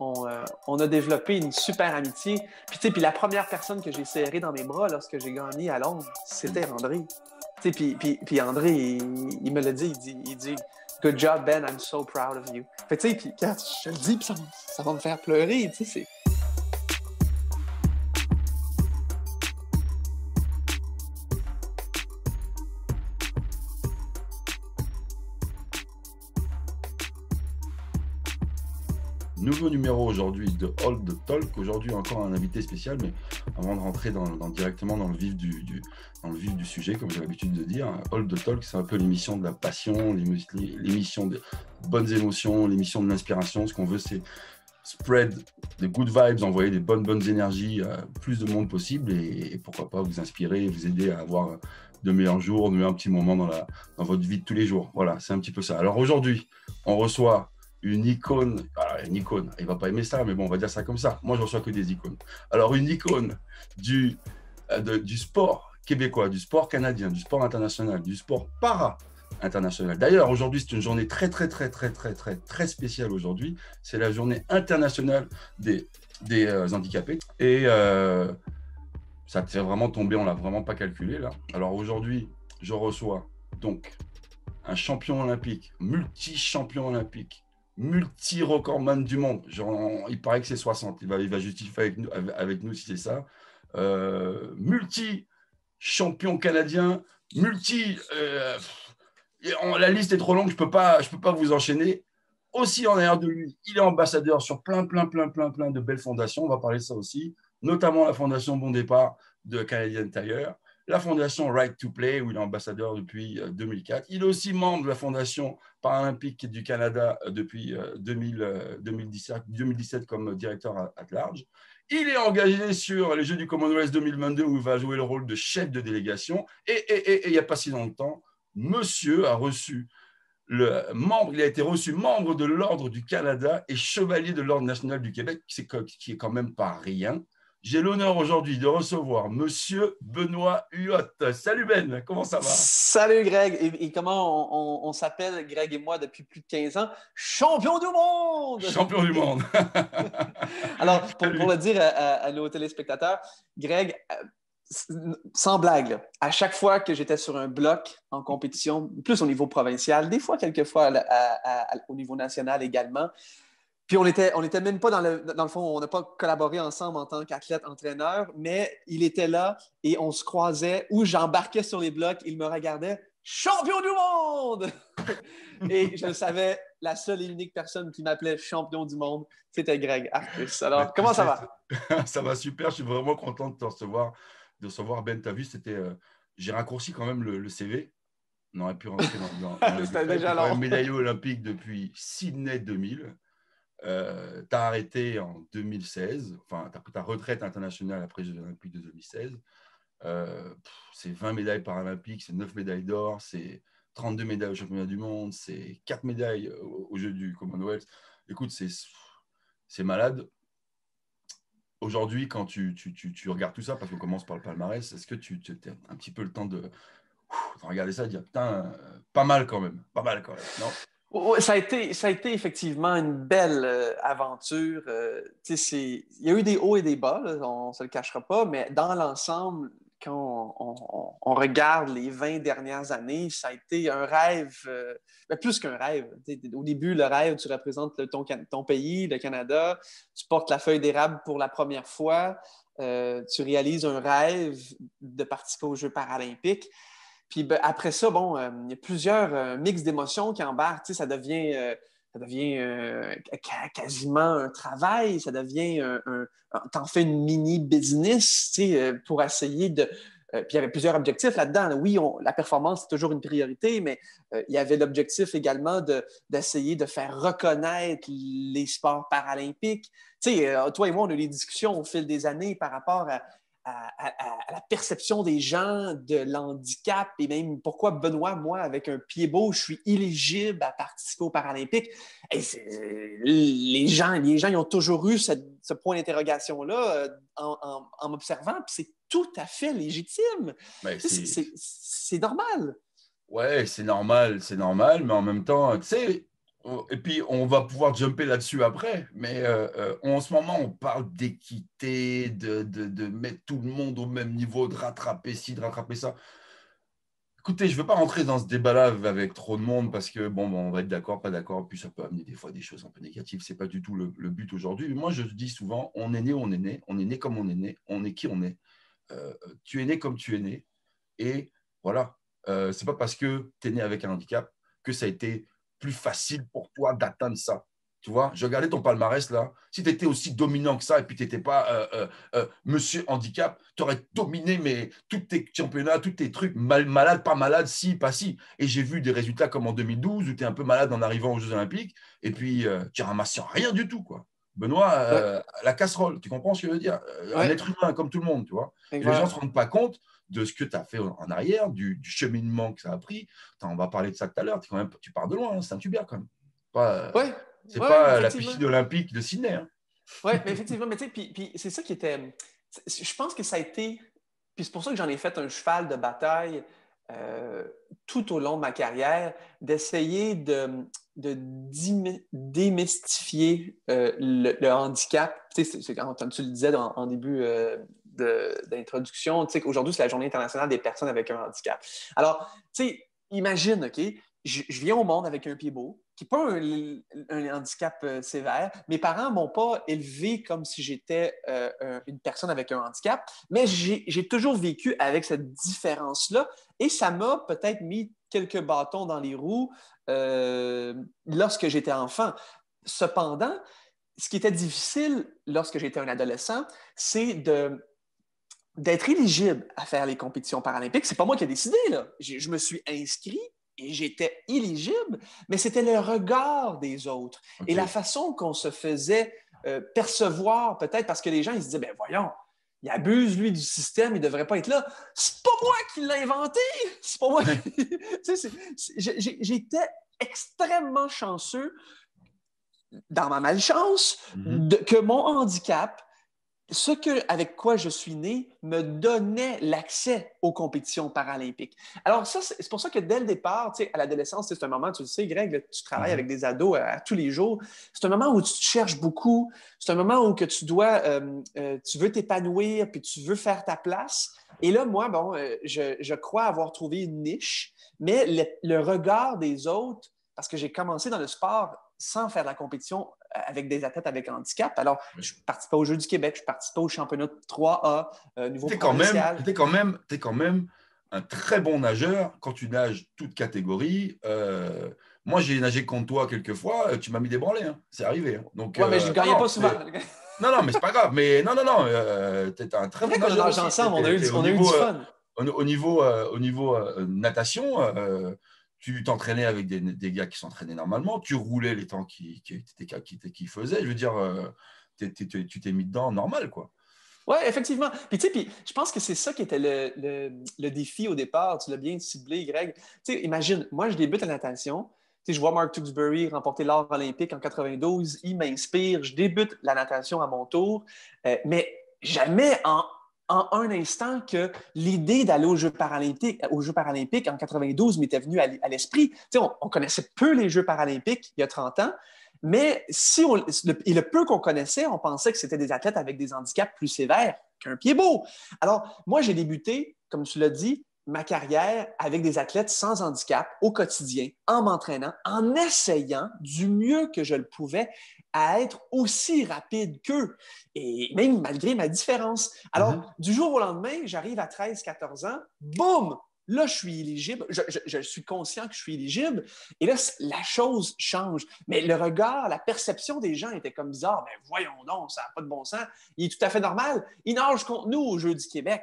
euh, on, a développé une super amitié. Puis, tu sais, puis la première personne que j'ai serrée dans mes bras lorsque j'ai gagné à Londres, c'était André. Tu sais, puis, puis, puis André, il, me l'a dit, il dit, il dit Good job, Ben, I'm so proud of you. Fait tu sais, puis quand je le dis, ça, ça va me faire pleurer, tu sais, Nouveau numéro aujourd'hui de Hold Talk. Aujourd'hui, encore un invité spécial, mais avant de rentrer directement dans le, vif du, sujet, comme j'ai l'habitude de dire, Hold Talk, c'est un peu l'émission de la passion, l'émission des bonnes émotions, l'émission de l'inspiration. Ce qu'on veut, c'est spread des good vibes, envoyer des bonnes, bonnes énergies à plus de monde possible et, pourquoi pas vous inspirer, vous aider à avoir de meilleurs jours, de meilleurs petits moments dans, dans votre vie de tous les jours. Voilà, c'est un petit peu ça. Alors aujourd'hui, on reçoit une icône, une icône, il va pas aimer ça, mais bon, on va dire ça comme ça. Moi, je reçois que des icônes. Alors, une icône du, euh, du sport québécois, du sport canadien, du sport international, du sport para international. D'ailleurs, aujourd'hui, c'est une journée très, très, très, très, très, très, très spéciale aujourd'hui. C'est la journée internationale des, des euh, handicapés. Et euh, ça te fait vraiment tomber, on l'a vraiment pas calculé là. Alors aujourd'hui, je reçois donc un champion olympique, multi-champion olympique, multi-recordman du monde. Genre, il paraît que c'est 60. Il va, il va justifier avec nous, avec nous si c'est ça. Euh, multi-champion canadien, multi. Euh, la liste est trop longue, je ne peux, pas, peux pas vous enchaîner. Aussi en arrière de lui, il est ambassadeur sur plein, plein, plein, plein, plein de belles fondations. On va parler de ça aussi, notamment la fondation Bon Départ de Canadian Tire la fondation Right to Play, où il est ambassadeur depuis 2004. Euh, il est aussi membre de la fondation paralympique du Canada euh, depuis 2017, euh, 2017 comme directeur à, large. Il est engagé sur les Jeux du Commonwealth 2022 où il va jouer le rôle de chef de délégation. Et, il n'y a pas si longtemps, monsieur a reçu le membre, il a été reçu membre de l'Ordre du Canada et chevalier de l'Ordre national du Québec, qui est quand même pas rien. J'ai l'honneur aujourd'hui de recevoir Monsieur Benoît Huot. Salut Ben, comment ça va? Salut Greg. Et, comment on, s'appelle, Greg et moi, depuis plus de 15 ans? Champion du monde! Champion du monde! Alors, pour, le dire à, nos téléspectateurs, Greg, euh, sans blague, à chaque fois que j'étais sur un bloc en compétition, plus au niveau provincial, des fois, quelquefois au niveau national également, puis on était, on était même pas dans le, dans le fond, on n'a pas collaboré ensemble en tant qu'athlète-entraîneur, mais il était là et on se croisait ou j'embarquais sur les blocs, il me regardait, champion du monde! et je le savais, la seule et unique personne qui m'appelait champion du monde, c'était Greg Arcus. Alors, comment ça va? ça va super, je suis vraiment content de te recevoir, de recevoir Ben. Tu as vu, c'était, euh, j'ai raccourci quand même le, CV. On aurait pu rentrer dans, dans, déjà médaillé olympique depuis Sydney 2000. Euh, tu as arrêté en 2016, enfin, tu as pris ta retraite internationale après les Jeux Olympiques de 2016. Euh, c'est 20 médailles paralympiques, c'est 9 médailles d'or, c'est 32 médailles au championnat du monde, c'est 4 médailles au, jeu du Commonwealth. Écoute, c'est malade. Aujourd'hui, quand tu, tu, tu, regardes tout ça, parce qu'on commence par le palmarès, est-ce que tu as un petit peu le temps de, de regarder ça et de dire, putain, euh, pas mal quand même, pas mal quand même, non? Ça, a été, ça a été effectivement une belle euh, aventure. Euh, il y a eu des hauts et des bas, on ne se le cachera pas, mais dans l'ensemble, quand on, regarde les 20 dernières années, ça a été un rêve, euh, ben, plus qu'un rêve. Au début, le rêve, tu représentes ton, ton, pays, le Canada, tu portes la feuille d'érable pour la première fois, tu réalises un rêve de participer aux Jeux paralympiques. Puis ben, après ça, bon, euh, il y a plusieurs euh, mix d'émotions qui embarquent. Ça devient, euh, ça devient quasiment un travail, ça devient un. T'en fais une mini-business pour essayer de. puis il y avait plusieurs objectifs là-dedans. Oui, la performance, c'est toujours une priorité, mais il y avait l'objectif également d'essayer de, faire reconnaître les sports paralympiques. Tu sais, toi et moi, on a eu des discussions au fil des années par rapport à à, la perception des gens de l'handicap et même pourquoi Benoît, moi, avec un pied beau, je suis éligible à participer aux Paralympiques. Et les gens, les gens ils ont toujours eu ce point d'interrogation-là euh, en, en, m'observant, puis c'est tout à fait légitime. Ben, c'est normal. Ouais, c'est normal, c'est normal, mais en même temps, tu sais, et puis, on va pouvoir jumper là-dessus après, mais euh, euh, en ce moment, on parle d'équité, de, de, mettre tout le monde au même niveau, de rattraper ci, de rattraper ça. Écoutez, je ne veux pas rentrer dans ce débat-là avec trop de monde parce que, bon, on va être d'accord, pas d'accord, puis ça peut amener des fois des choses un peu négatives. Ce n'est pas du tout le, but aujourd'hui. Moi, je dis souvent, on est né, on est né, on est né comme on est né, on est qui on est. Euh, tu es né comme tu es né. Et voilà, ce n'est pas parce que tu es né avec un handicap que ça a été plus facile pour toi d'atteindre ça. Tu vois, je regardais ton palmarès là. Si tu étais aussi dominant que ça et puis tu n'étais pas euh, euh, euh, monsieur handicap, tu aurais dominé mais tous tes championnats, tous tes trucs, mal, malade, pas malade, si, pas si. Et j'ai vu des résultats comme en 2012 où tu es un peu malade en arrivant aux Jeux Olympiques et puis tu ramasses rien du tout. quoi. Benoît, la casserole, tu comprends ce que je veux dire? Un être humain comme tout le monde, tu vois? Les gens ne se rendent pas compte de ce que tu as fait en arrière, du, cheminement que ça a pris. on va parler de ça tout à l'heure. Tu, tu pars de loin, hein, c'est un tubia quand même. Pas, ouais, c'est pas la piscine olympique de Sydney. Hein. Oui, mais effectivement, mais puis, puis c'est ça qui était. Je pense que ça a été. Puis c'est pour ça que j'en ai fait un cheval de bataille euh, tout au long de ma carrière, d'essayer de, de démystifier euh, le, handicap. Tu sais, quand tu le disais en, début euh, d'introduction, qu'aujourd'hui, c'est la Journée internationale des personnes avec un handicap. Alors, tu sais, imagine, OK, je, viens au monde avec un pied beau, qui n'est pas un, handicap euh, sévère. Mes parents ne m'ont pas élevé comme si j'étais euh, une personne avec un handicap, mais j'ai toujours vécu avec cette différence-là et ça m'a peut-être mis quelques bâtons dans les roues euh, lorsque j'étais enfant. Cependant, ce qui était difficile lorsque j'étais un adolescent, c'est d'être éligible à faire les compétitions paralympiques. C'est pas moi qui ai décidé, là. Je me suis inscrit et j'étais éligible, mais c'était le regard des autres et la façon qu'on se faisait euh, percevoir, peut-être parce que les gens ils se disaient, ben voyons, il abuse, lui, du système, il ne devrait pas être là. C'est pas moi qui l'ai inventé! C'est pas moi J'étais extrêmement chanceux dans ma malchance mm-hmm. de, que mon handicap ce que, avec quoi je suis né me donnait l'accès aux compétitions paralympiques. Alors ça, c'est pour ça que dès le départ, tu sais, à l'adolescence, c'est un moment, tu le sais, Greg, tu travailles mhm. avec des ados à, tous les jours. C'est un moment où tu te cherches beaucoup. C'est un moment où que tu dois, euh, euh, tu veux t'épanouir, puis tu veux faire ta place. Et là, moi, bon, euh, je, crois avoir trouvé une niche, mais le regard des autres, parce que j'ai commencé dans le sport sans faire de la compétition avec des athlètes avec handicap. Alors, je ne participais aux Jeux du Québec, je ne participais au championnat 3A, euh, niveau Tu quand même, es quand même, es quand même un très bon nageur quand tu nages toute catégorie. Euh, moi, j'ai nagé contre toi quelques fois, euh, tu m'as mis des branlés, hein. c'est arrivé. Hein. Donc, mais je ne gagnais pas souvent. Non, non, mais c'est pas grave. Mais non, non, non, euh, tu es un très bon nageur. ensemble, on a eu, on a eu du fun. Au, niveau, au niveau natation, tu t'entraînais avec des, gars qui s'entraînaient normalement, tu roulais les temps qui, qui, faisaient. Je veux dire, euh, tu t'es mis dedans normal, quoi. Oui, effectivement. Puis, tu sais, puis, je pense que c'est ça qui était le, le, défi au départ. Tu l'as bien ciblé, Greg. Tu imagine, moi, je débute la natation. Tu je vois Mark Tewksbury remporter l'or olympique en 92. Il m'inspire. Je débute la natation à mon tour. Euh, mais jamais en en un instant que l'idée d'aller aux Jeux paralympiques, en 92 m'était venue à l'esprit. On, on, connaissait peu les Jeux paralympiques il y a 30 ans, mais si on, le, le peu qu'on connaissait, on pensait que c'était des athlètes avec des handicaps plus sévères qu'un pied beau. Alors, moi, j'ai débuté, comme tu l'as dit, ma carrière avec des athlètes sans handicap au quotidien, en m'entraînant, en essayant du mieux que je le pouvais à être aussi rapide qu'eux, et même malgré ma différence. Alors, mm-hmm. du jour au lendemain, j'arrive à 13-14 ans, boum, là, je suis éligible, je, suis conscient que je suis éligible, et là, la chose change. Mais le regard, la perception des gens était comme bizarre. Mais voyons donc, ça n'a pas de bon sens. Il est tout à fait normal. Il nage contre nous au Jeu du Québec.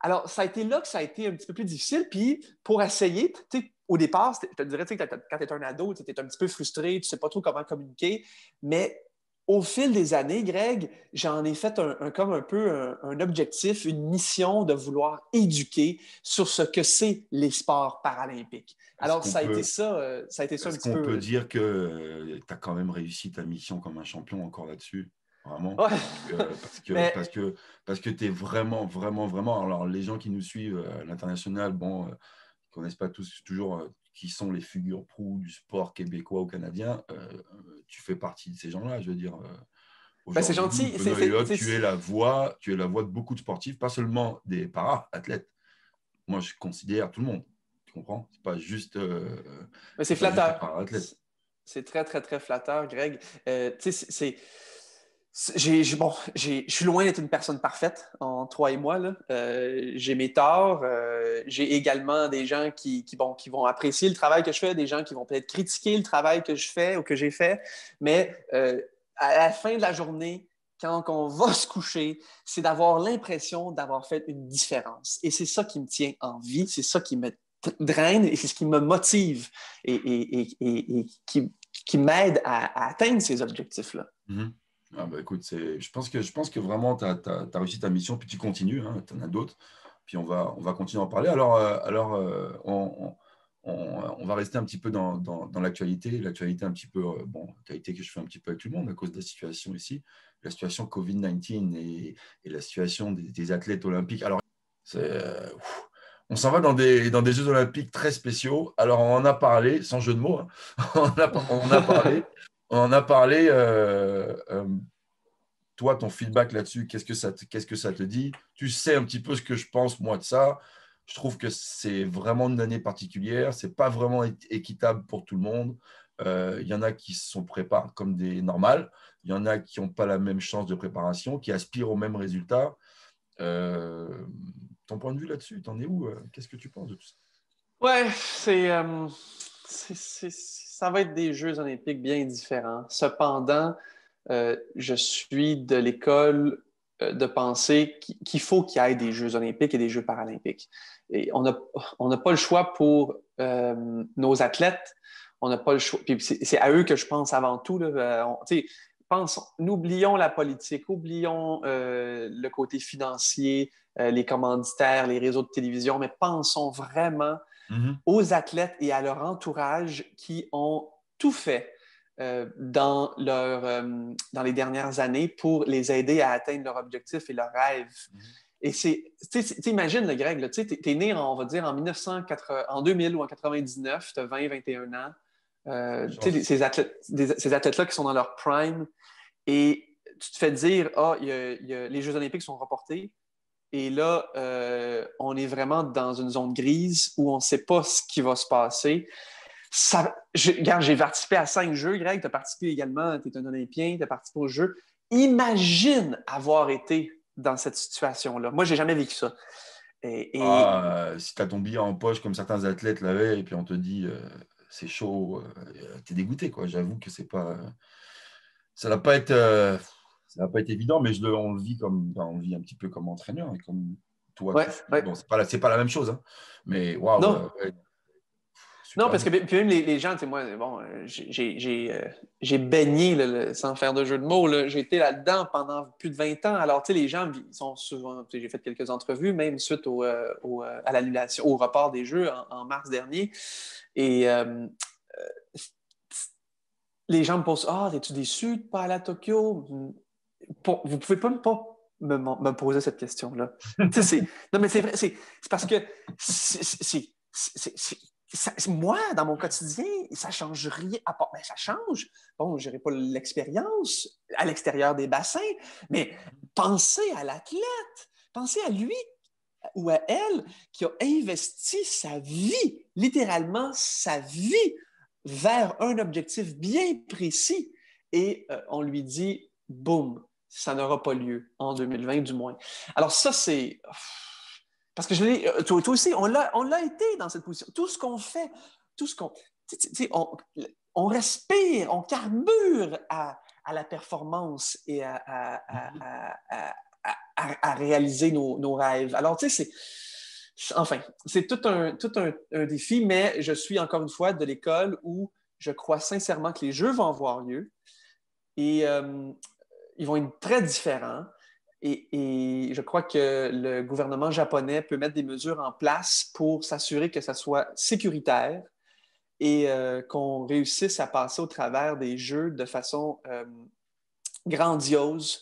Alors, ça a été là que ça a été un petit peu plus difficile. Puis, pour essayer, tu sais, au départ, je te dirais, que quand tu es un ado, tu es un petit peu frustré, tu ne sais pas trop comment communiquer. Mais au fil des années, Greg, j'en ai fait un, comme un peu un, objectif, une mission de vouloir éduquer sur ce que c'est les sports paralympiques. Alors, ça a, été ça, euh, ça a été ça un petit peu. Est-ce qu'on peut dire que euh, tu as quand même réussi ta mission comme un champion encore là-dessus? Vraiment? parce que, parce que, parce que tu es vraiment, vraiment, vraiment. Alors, les gens qui nous suivent à l'international, bon, connaissent pas tous toujours, euh, qui sont les figures proue du sport québécois ou canadien, tu fais partie de ces gens-là, je veux dire. Ben, c'est gentil. tu es la voix, tu es la voix de beaucoup de sportifs, pas seulement des para-athlètes. Moi, je considère tout le monde. Tu comprends? C'est pas juste. Mais c'est flatteur. C'est très, très, très flatteur, Greg. tu c'est bon, je suis loin d'être une personne parfaite en toi et moi. Euh, j'ai mes torts. Euh, j'ai également des gens qui, qui, qui vont apprécier le travail que je fais, des gens qui vont peut-être critiquer le travail que je fais ou que j'ai fait. Mais euh, à la fin de la journée, quand on va se coucher, c'est d'avoir l'impression d'avoir fait une différence. Et c'est ça qui me tient en vie, c'est ça qui me draine et c'est ce qui me motive et, et, qui, qui m'aide à, atteindre ces objectifs-là. Mm-hmm. Ah bah écoute, je, pense que, je pense que vraiment tu as, réussi ta mission, puis tu continues, hein, tu en as d'autres, puis on va, on va continuer à en parler. Alors, euh, alors euh, on, on, va rester un petit peu dans, dans, l'actualité, l'actualité un petit peu, euh, bon, que je fais un petit peu avec tout le monde à cause de la situation ici, la situation Covid-19 et, et, la situation des, athlètes olympiques. Alors, on s'en va dans des, dans des Jeux olympiques très spéciaux. Alors, on en a parlé, sans jeu de mots, hein. on, a, on a parlé on en a parlé. Euh, euh, toi, ton feedback là-dessus, qu'est-ce que, ça te, dit? Tu sais un petit peu ce que je pense, moi, de ça. Je trouve que c'est vraiment une année particulière. Ce n'est pas vraiment équitable pour tout le monde. Euh, il y en a qui se préparés comme des normales. Il y en a qui n'ont pas la même chance de préparation, qui aspirent au même résultat. ton point de vue là-dessus, t'en es où Qu'est-ce que tu penses de tout ça? Ouais, c'est ça va être des Jeux olympiques bien différents. Cependant, euh, je suis de l'école euh, de penser qu'il faut qu'il y ait des Jeux olympiques et des Jeux paralympiques. Et on n'a pas le choix pour euh, nos athlètes. On n'a pas le choix. c'est à eux que je pense avant tout. Là. n'oublions la politique, oublions le côté financier, les commanditaires, les réseaux de télévision, mais pensons vraiment Mm-hmm. aux athlètes et à leur entourage qui ont tout fait euh, dans, leur, euh, dans les dernières années pour les aider à atteindre leur objectif et leurs rêves. Mm-hmm. Et c'est, tu imagines le Greg, tu es, né, en, on va dire, en, 1980, en 2000 ou en 99, tu as 20, 21 ans. Euh, ces athlètes, ces athlètes-là qui sont dans leur prime et tu te fais dire, ah, les Jeux olympiques sont reportés, et là, euh, on est vraiment dans une zone grise où on ne sait pas ce qui va se passer. J'ai participé à cinq jeux, Greg. Tu as participé également, tu es un Olympien, tu as participé aux jeux. Imagine avoir été dans cette situation-là. Moi, je n'ai jamais vécu ça. Ah, si tu as ton billet en poche comme certains athlètes l'avaient, et puis on te dit euh, c'est chaud, euh, tu es dégoûté. J'avoue que c'est pas. Ça n'a pas été ça n'a pas été évident, mais je le, on le vit comme on vit un petit peu comme entraîneur et comme toi. Ouais, c'est pas, pas la même chose, hein. mais waouh. Non. non, parce que puis même les, gens, tu moi, bon, j'ai euh, baigné, sans faire de jeu de mots, j'ai été là-dedans pendant plus de 20 ans. Alors, tu sais, les gens sont souvent, j'ai fait quelques entrevues, même suite au, euh, au euh, à l'annulation, au report des Jeux en, mars dernier. Et les gens me posent Ah, es-tu déçu de ne pas aller à Tokyo vous pouvez pas, me, poser cette question-là. non, mais c'est vrai, c'est parce que moi, dans mon quotidien, ça change rien. À part, ben, ça change. Bon, je n'aurai pas l'expérience à l'extérieur des bassins, mais pensez à l'athlète, pensez à lui ou à elle qui a investi sa vie, littéralement sa vie, vers un objectif bien précis. Et euh, on lui dit, boum, ça n'aura pas lieu en 2020 du moins. Alors ça, c'est... Parce que je l'ai... Euh, toi, aussi, on l'a, on l'a été dans cette position. Tout ce qu'on fait, tout ce qu'on... On, on, respire, on carbure à, à la performance et à, à, à réaliser nos, nos, rêves. Alors, tu sais, c'est... Enfin, c'est tout, un, tout un, un, défi, mais je suis encore une fois de l'école où je crois sincèrement que les Jeux vont avoir lieu. Et euh, ils vont être très différents. Et, je crois que le gouvernement japonais peut mettre des mesures en place pour s'assurer que ça soit sécuritaire et euh, qu'on réussisse à passer au travers des jeux de façon euh, grandiose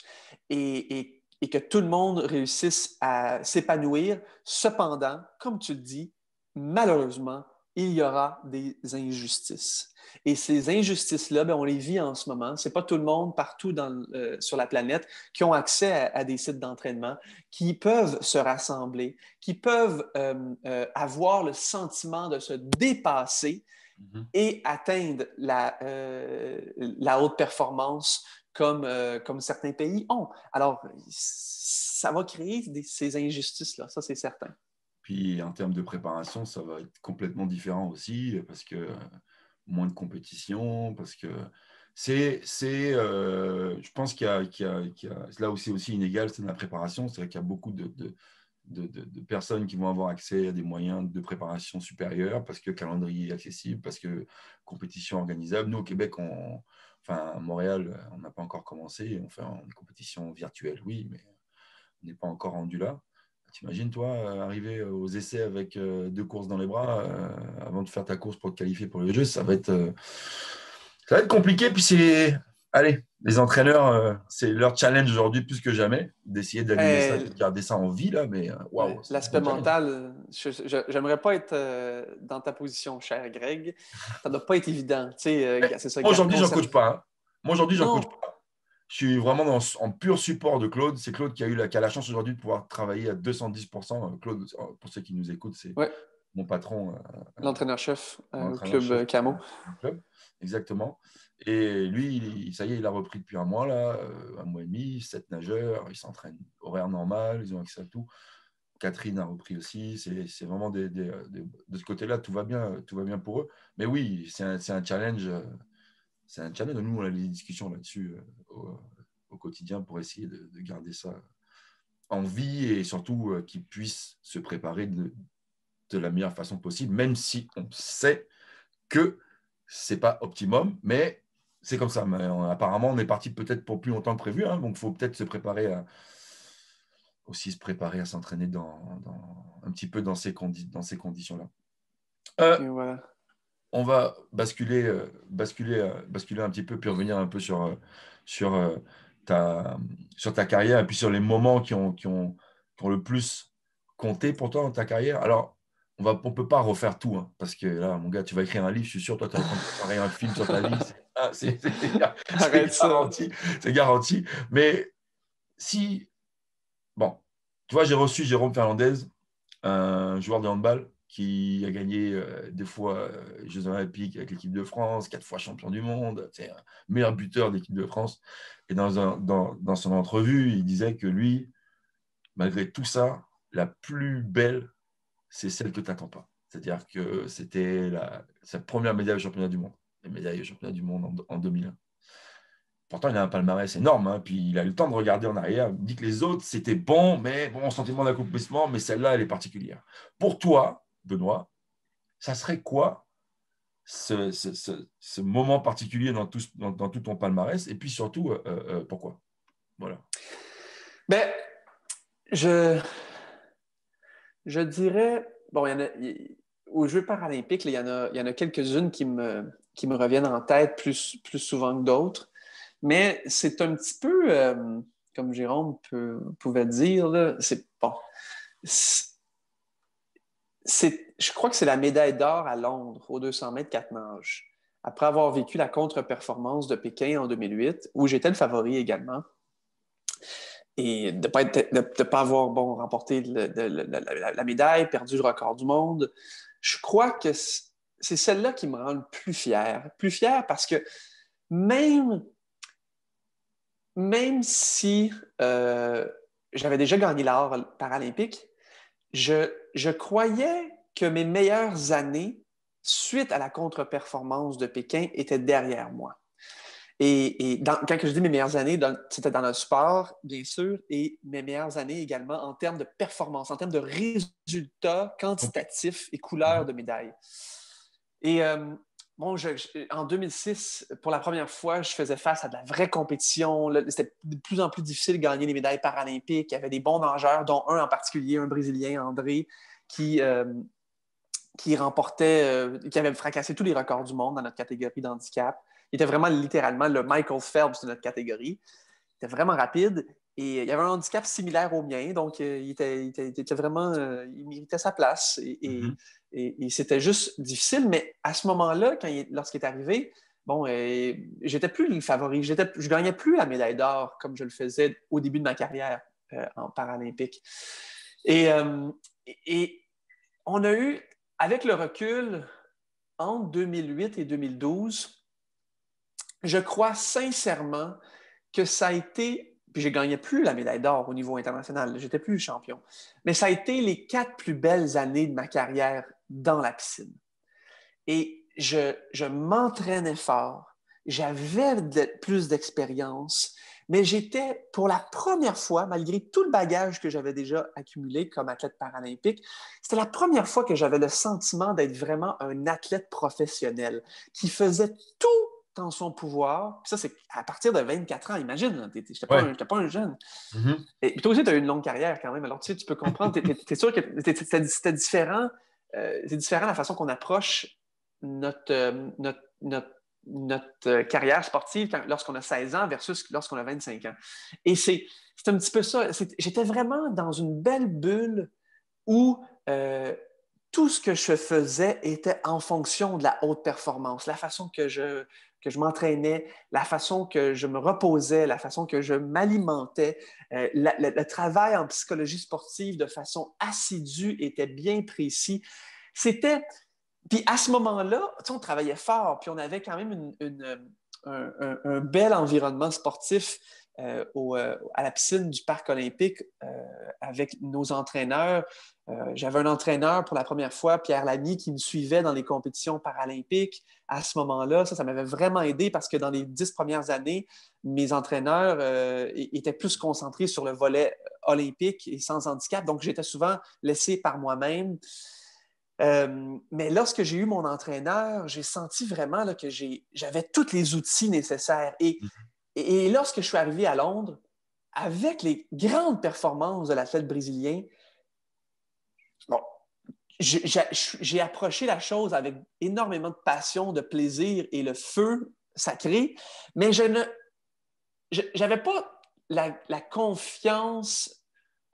et, et, que tout le monde réussisse à s'épanouir. Cependant, comme tu le dis, malheureusement, il y aura des injustices. Et ces injustices-là, ben, on les vit en ce moment. Ce n'est pas tout le monde partout dans, euh, sur la planète qui ont accès à, des sites d'entraînement, qui peuvent se rassembler, qui peuvent euh, euh, avoir le sentiment de se dépasser mm-hmm. et atteindre la, la haute performance comme, comme certains pays ont. Alors, ça va créer ces injustices-là, ça c'est certain. Puis en termes de préparation, ça va être complètement différent aussi, parce que moins de compétition, parce que c'est, euh, je pense qu'il y a, qu'il y a, là c'est aussi inégal, c'est la préparation, c'est qu'il y a beaucoup de, de, de, personnes qui vont avoir accès à des moyens de préparation supérieurs, parce que calendrier accessible, parce que compétition organisable. Nous, au Québec, enfin, à Montréal, on n'a pas encore commencé, on fait une compétition virtuelle, oui, mais on n'est pas encore rendu là. T'imagines, toi, euh, arriver aux essais avec euh, deux courses dans les bras euh, avant de faire ta course pour te qualifier pour le jeu, ça va être, ça va être compliqué. Puis c'est, allez, les entraîneurs, c'est leur challenge aujourd'hui plus que jamais d'essayer d'aligner ça, de garder ça en vie là. Mais waouh. L'aspect mental, j'aimerais pas être dans ta position, cher Greg. Ça doit pas être évident. aujourd'hui, j'en coach pas. Hein. Moi aujourd'hui, j'en coach pas je suis vraiment en pur support de Claude. C'est Claude qui a eu la, la chance aujourd'hui de pouvoir travailler à 210%. Claude, pour ceux qui nous écoutent, c'est mon patron. Euh, L'entraîneur-chef au club Camo. exactement. Et lui, ça y est, il a repris depuis un mois, là, euh, un mois et demi, sept nageurs, ils s'entraînent horaire normal, ils ont accès à tout. Catherine a repris aussi. C'est vraiment des, de ce côté-là, tout va bien, tout va bien pour eux. Mais oui, c'est un, un, challenge euh, c'est un challenge. Nous, on a des discussions là-dessus euh, au, quotidien pour essayer de, garder ça en vie et surtout euh, qu'ils puissent se préparer de, la meilleure façon possible, même si on sait que c'est pas optimum, mais c'est comme ça. Mais apparemment, on est parti peut-être pour plus longtemps que prévu, hein, donc il faut peut-être se préparer à aussi se préparer à s'entraîner dans, un petit peu dans ces, ces conditions-là. Euh, voilà on va basculer, euh, basculer, euh, basculer un petit peu, puis revenir un peu sur, euh, sur, ta, sur ta carrière et puis sur les moments qui ont, qui ont, le plus compté pour toi dans ta carrière. Alors, on ne on peut pas refaire tout, hein, parce que là, mon gars, tu vas écrire un livre, je suis sûr, toi, tu as préparé un film sur ta vie. C'est garanti. C'est garanti. Mais si, bon, tu vois, j'ai reçu Jérôme Fernandez, un joueur de handball, qui a gagné euh, deux fois euh, Jeux Olympiques avec l'équipe de France, quatre fois champion du monde, c'est un meilleur buteur d'équipe de France. Et dans, son entrevue, il disait que lui, malgré tout ça, la plus belle, c'est celle que tu n'attends pas. C'est-à-dire que c'était sa première médaille au championnat du monde, la médaille au championnat du monde en, 2001. Pourtant, il a un palmarès énorme, hein, puis il a eu le temps de regarder en arrière. Il dit que les autres, c'était bon, mais bon, sentiment d'accomplissement, mais celle-là, elle est particulière. Pour toi, Benoît, ça serait quoi ce, moment particulier dans tout, dans, tout, ton palmarès Et puis surtout, euh, euh, pourquoi? Voilà. Ben, je, je dirais, bon, il y en a, aux Jeux paralympiques, il y en a, y en a quelques-unes qui me, qui me reviennent en tête plus, plus souvent que d'autres. Mais c'est un petit peu, euh, comme Jérôme pouvait dire, c'est bon je crois que c'est la médaille d'or à Londres, aux 200 mètres 4 nages. Après avoir vécu la contre-performance de Pékin en 2008, où j'étais le favori également, et de ne pas, avoir remporté la, médaille, perdu le record du monde, je crois que c'est celle-là qui me rend le plus fier. Plus fier parce que même, même si euh, j'avais déjà gagné l'or paralympique, je, croyais que mes meilleures années, suite à la contre-performance de Pékin, étaient derrière moi. Et, quand je dis mes meilleures années, c'était dans le sport, bien sûr, et mes meilleures années également en termes de performance, en termes de résultats quantitatifs et couleurs de médailles. Et euh, bon, en 2006, pour la première fois, je faisais face à de la vraie compétition. C'était de plus en plus difficile de gagner les médailles paralympiques. Il y avait des bons nageurs, dont un en particulier, un Brésilien, André, qui, euh, qui remportait, euh, qui avait fracassé tous les records du monde dans notre catégorie d'handicap. Il était vraiment littéralement le Michael Phelps de notre catégorie. Il était vraiment rapide. Et il avait un handicap similaire au mien, donc il, était, était, vraiment, il méritait sa place. Et, mm-hmm. c'était juste difficile, mais à ce moment-là, lorsqu'il est arrivé, bon, j'étais plus le favori, je ne gagnais plus la médaille d'or comme je le faisais au début de ma carrière en paralympique. Et, et on a eu, avec le recul, entre 2008 et 2012, je crois sincèrement que ça a été, puis j'ai gagné plus la médaille d'or au niveau international, j'étais plus champion, mais ça a été les quatre plus belles années de ma carrière dans la piscine. Et je, je m'entraînais fort, j'avais plus d'expérience, mais j'étais pour la première fois, malgré tout le bagage que j'avais déjà accumulé comme athlète paralympique, c'était la première fois que j'avais le sentiment d'être vraiment un athlète professionnel qui faisait tout en son pouvoir. ça, c'est à partir de 24 ans, imagine, tu n'étais pas, un jeune. Mm-hmm. Et toi aussi, tu as eu une longue carrière quand même. Alors, tu sais, tu peux comprendre, tu es, sûr que c'était différent. Euh, c'est différent la façon qu'on approche notre, euh, notre, notre notre euh, carrière sportive lorsqu'on a 16 ans versus lorsqu'on a 25 ans. Et c'est un petit peu ça. J'étais vraiment dans une belle bulle où euh, tout ce que je faisais était en fonction de la haute performance, la façon que je, que je m'entraînais, la façon que je me reposais, la façon que je m'alimentais. Euh, le travail en psychologie sportive de façon assidue était bien précis. C'était puis à ce moment-là, on travaillait fort, puis on avait quand même un, bel environnement sportif euh, euh, à la piscine du Parc olympique euh, avec nos entraîneurs. J'avais un entraîneur pour la première fois, Pierre Lamy, qui me suivait dans les compétitions paralympiques. À ce moment-là, ça, ça m'avait vraiment aidé parce que dans les dix premières années, mes entraîneurs étaient plus concentrés sur le volet olympique et sans handicap. Donc, j'étais souvent laissé par moi-même. Mais lorsque j'ai eu mon entraîneur, j'ai senti vraiment que j'avais tous les outils nécessaires. Mhm. Et, lorsque je suis arrivé à Londres, avec les grandes performances de l'athlète brésilien, j'ai approché la chose avec énormément de passion, de plaisir et le feu sacré, mais je ne j'avais pas la, la confiance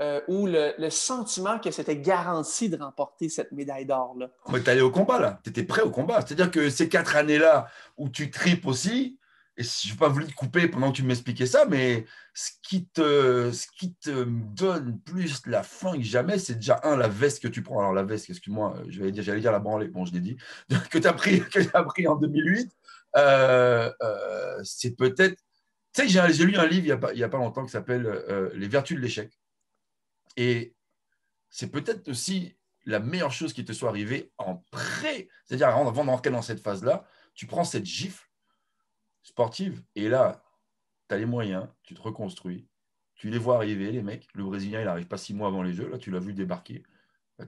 euh, ou le, sentiment que c'était garanti de remporter cette médaille d'or-là. Mais tu allé au combat, là. Tu étais prêt au combat. C'est-à-dire que ces quatre années-là où tu tripes aussi, et je n'ai pas voulu te couper pendant que tu m'expliquais ça, mais ce qui, te, donne plus la faim que jamais, c'est déjà, un, la veste que tu prends. Alors, la veste, excuse-moi, j'allais dire, j'allais dire la branlée, bon, je l'ai dit, que tu as, pris, en 2008. Euh, euh, c'est peut-être. Tu sais, j'ai lu un livre il n'y a, a, pas longtemps qui s'appelle Les vertus de l'échec. Et c'est peut-être aussi la meilleure chose qui te soit arrivée en pré, c'est-à-dire avant d'entrer dans cette phase-là, tu prends cette gifle sportive et là, tu as les moyens, tu te reconstruis, tu les vois arriver, les mecs. Le Brésilien, il n'arrive pas six mois avant les Jeux, là, tu l'as vu débarquer,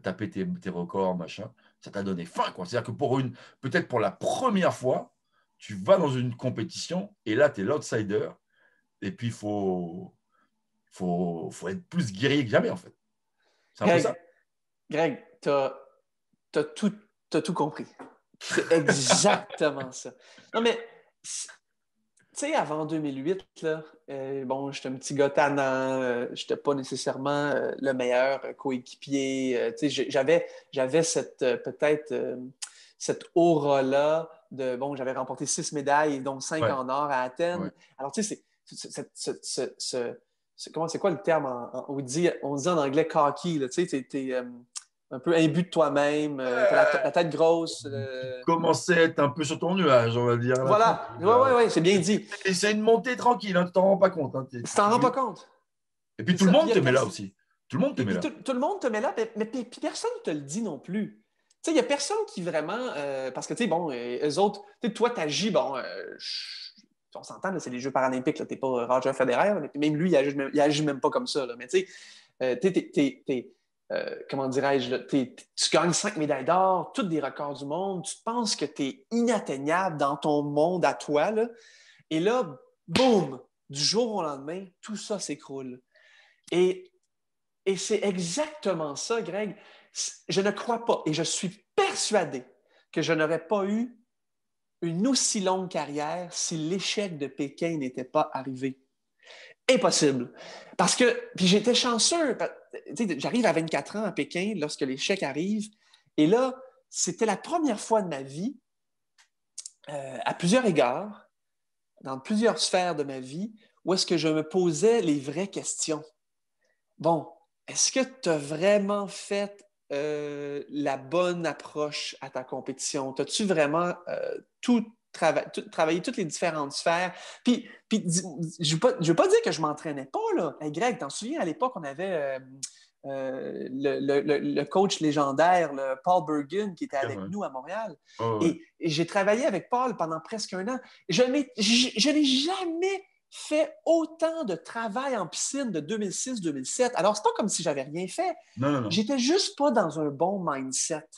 taper tes, tes records, machin. Ça t'a donné faim, quoi. C'est-à-dire que pour une, peut-être pour la première fois, tu vas dans une compétition et là, tu es l'outsider. Et puis, il faut, faut, faut être plus guerrier que jamais, en fait. C'est un peu ça. Greg, tu as, tout, tout compris. C'est exactement ça. Non, mais, tu sais, avant 2008, là, euh, bon, j'étais un petit gars tannant, euh, je n'étais pas nécessairement euh, le meilleur coéquipier. tu sais, j'avais, j'avais cette, peut-être, cette aura-là de, bon, j'avais remporté six médailles, dont cinq en or à Athènes. Alors, tu sais, c'est ce c'est quoi le terme? on, dit, on dit en anglais cocky, tu sais, euh, un peu imbu de toi-même, euh, la, tête grosse. Euh... Commencer à être un peu sur ton nuage, on va dire. Voilà, oui, oui, oui, c'est bien dit. Et c'est une montée tranquille, hein, tu t'en rends pas compte. Hein, tu t'en rends pas compte. Et puis tout le monde te met là aussi. Tout le monde te met là. Tout, le monde te met là, mais, personne ne te le dit non plus. Tu sais, il n'y a personne qui vraiment. Euh, parce que, tu sais, bon, eux autres, toi, tu agis, bon, on s'entend, c'est les Jeux paralympiques, tu n'es pas Roger Federer, mais même lui, il n'agit même pas comme ça. Mais tu sais, euh, euh, comment dirais-je, tu gagnes cinq médailles d'or, toutes des records du monde, tu penses que tu es inatteignable dans ton monde à toi, et là, boum, du jour au lendemain, tout ça s'écroule. Et, et c'est exactement ça, Greg. Je ne crois pas, et je suis persuadé que je n'aurais pas eu une aussi longue carrière si l'échec de Pékin n'était pas arrivé. Impossible. Parce que, puis j'étais chanceux. J'arrive à 24 ans à Pékin lorsque les chèques arrivent. Et là, c'était la première fois de ma vie, euh, à plusieurs égards, dans plusieurs sphères de ma vie, où est-ce que je me posais les vraies questions. Bon, est-ce que tu as vraiment fait euh, la bonne approche à ta compétition? As-tu vraiment euh, tout, travaillé toutes les différentes sphères? Puis, puis je ne veux, pas dire que je ne m'entraînais pas. Là. Hey, Greg, t'en souviens, à l'époque, on avait euh, le, coach légendaire, Paul Bergen, qui était avec nous à Montréal. et, j'ai travaillé avec Paul pendant presque un an. Je, je n'ai jamais fait autant de travail en piscine de 2006-2007. Alors, c'est pas comme si j'avais rien fait. Non, non, non. J'étais juste pas dans un bon mindset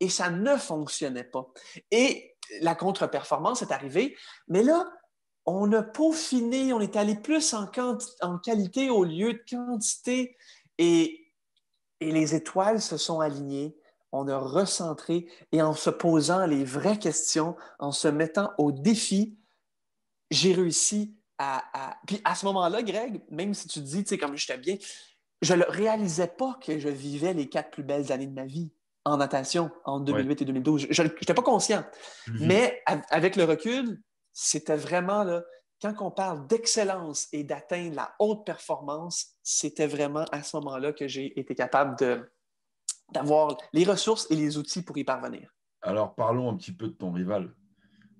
et ça ne fonctionnait pas. Et la contre-performance est arrivée, mais là, on a peaufiné, on est allé plus en, qualité au lieu de quantité. Et, et les étoiles se sont alignées. On a recentré et en se posant les vraies questions, en se mettant au défi, j'ai réussi puis à ce moment-là, Greg, même si tu dis, tu sais, comme j'étais bien, je ne réalisais pas que je vivais les quatre plus belles années de ma vie en natation en 2008 et 2012. Je n'étais pas conscient. Mais avec le recul, c'était vraiment là, quand on parle d'excellence et d'atteindre la haute performance, c'était vraiment à ce moment-là que j'ai été capable d'avoir les ressources et les outils pour y parvenir. Alors, parlons un petit peu de ton rival.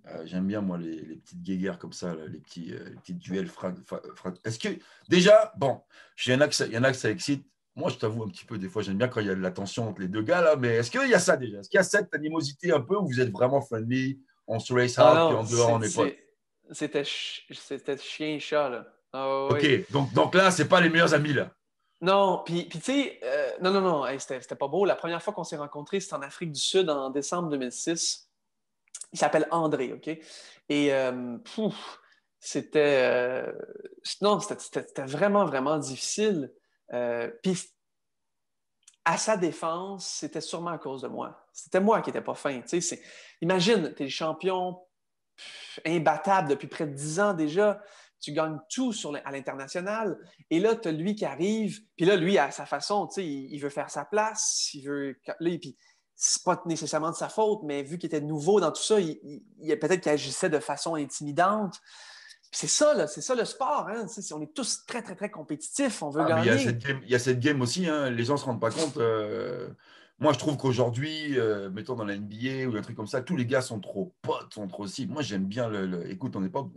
Euh, j'aime bien, moi, les, petites guéguerres comme ça, les, petits, euh, petits duels. Est-ce que, déjà, bon, il y, en a que ça, y en a que ça excite. Moi, je t'avoue un petit peu, des fois, j'aime bien quand il y a de la tension entre les deux gars, là, mais est-ce qu'il y a ça déjà? Est-ce qu'il y a cette animosité un peu où vous êtes vraiment friendly, on se race hard, ah en dehors, on est pas C'était chien et chat, là. Ah ok, donc, donc là, c'est pas les meilleurs amis, là. Non, puis, tu sais, euh, non, non, non, c'était pas beau. La première fois qu'on s'est rencontrés, c'était en Afrique du Sud en décembre 2006. Il s'appelle André, OK? Et euh, c'était. Euh, non, c'était vraiment, vraiment difficile. Euh, puis, à sa défense, c'était sûrement à cause de moi. C'était moi qui n'étais pas fin. Imagine, tu es le champion imbattable depuis près de dix ans déjà. Tu gagnes tout à l'international. Et là, tu as lui qui arrive. Puis là, lui, à sa façon, il, il veut faire sa place. Il veut. Là, puis, c'est pas nécessairement de sa faute, mais vu qu'il était nouveau dans tout ça, il, il, peut-être qu'il agissait de façon intimidante. C'est ça, c'est ça le sport. Hein? On est tous très, très, très compétitifs. On veut gagner. Ah, il y, a cette game, il y a cette game aussi. Hein? Les gens ne se rendent pas compte. Euh, moi, je trouve qu'aujourd'hui, euh, mettons dans la NBA ou un truc comme ça, tous les gars sont trop potes, sont trop cibles. Moi, j'aime bien le, Écoute, on n'est pas.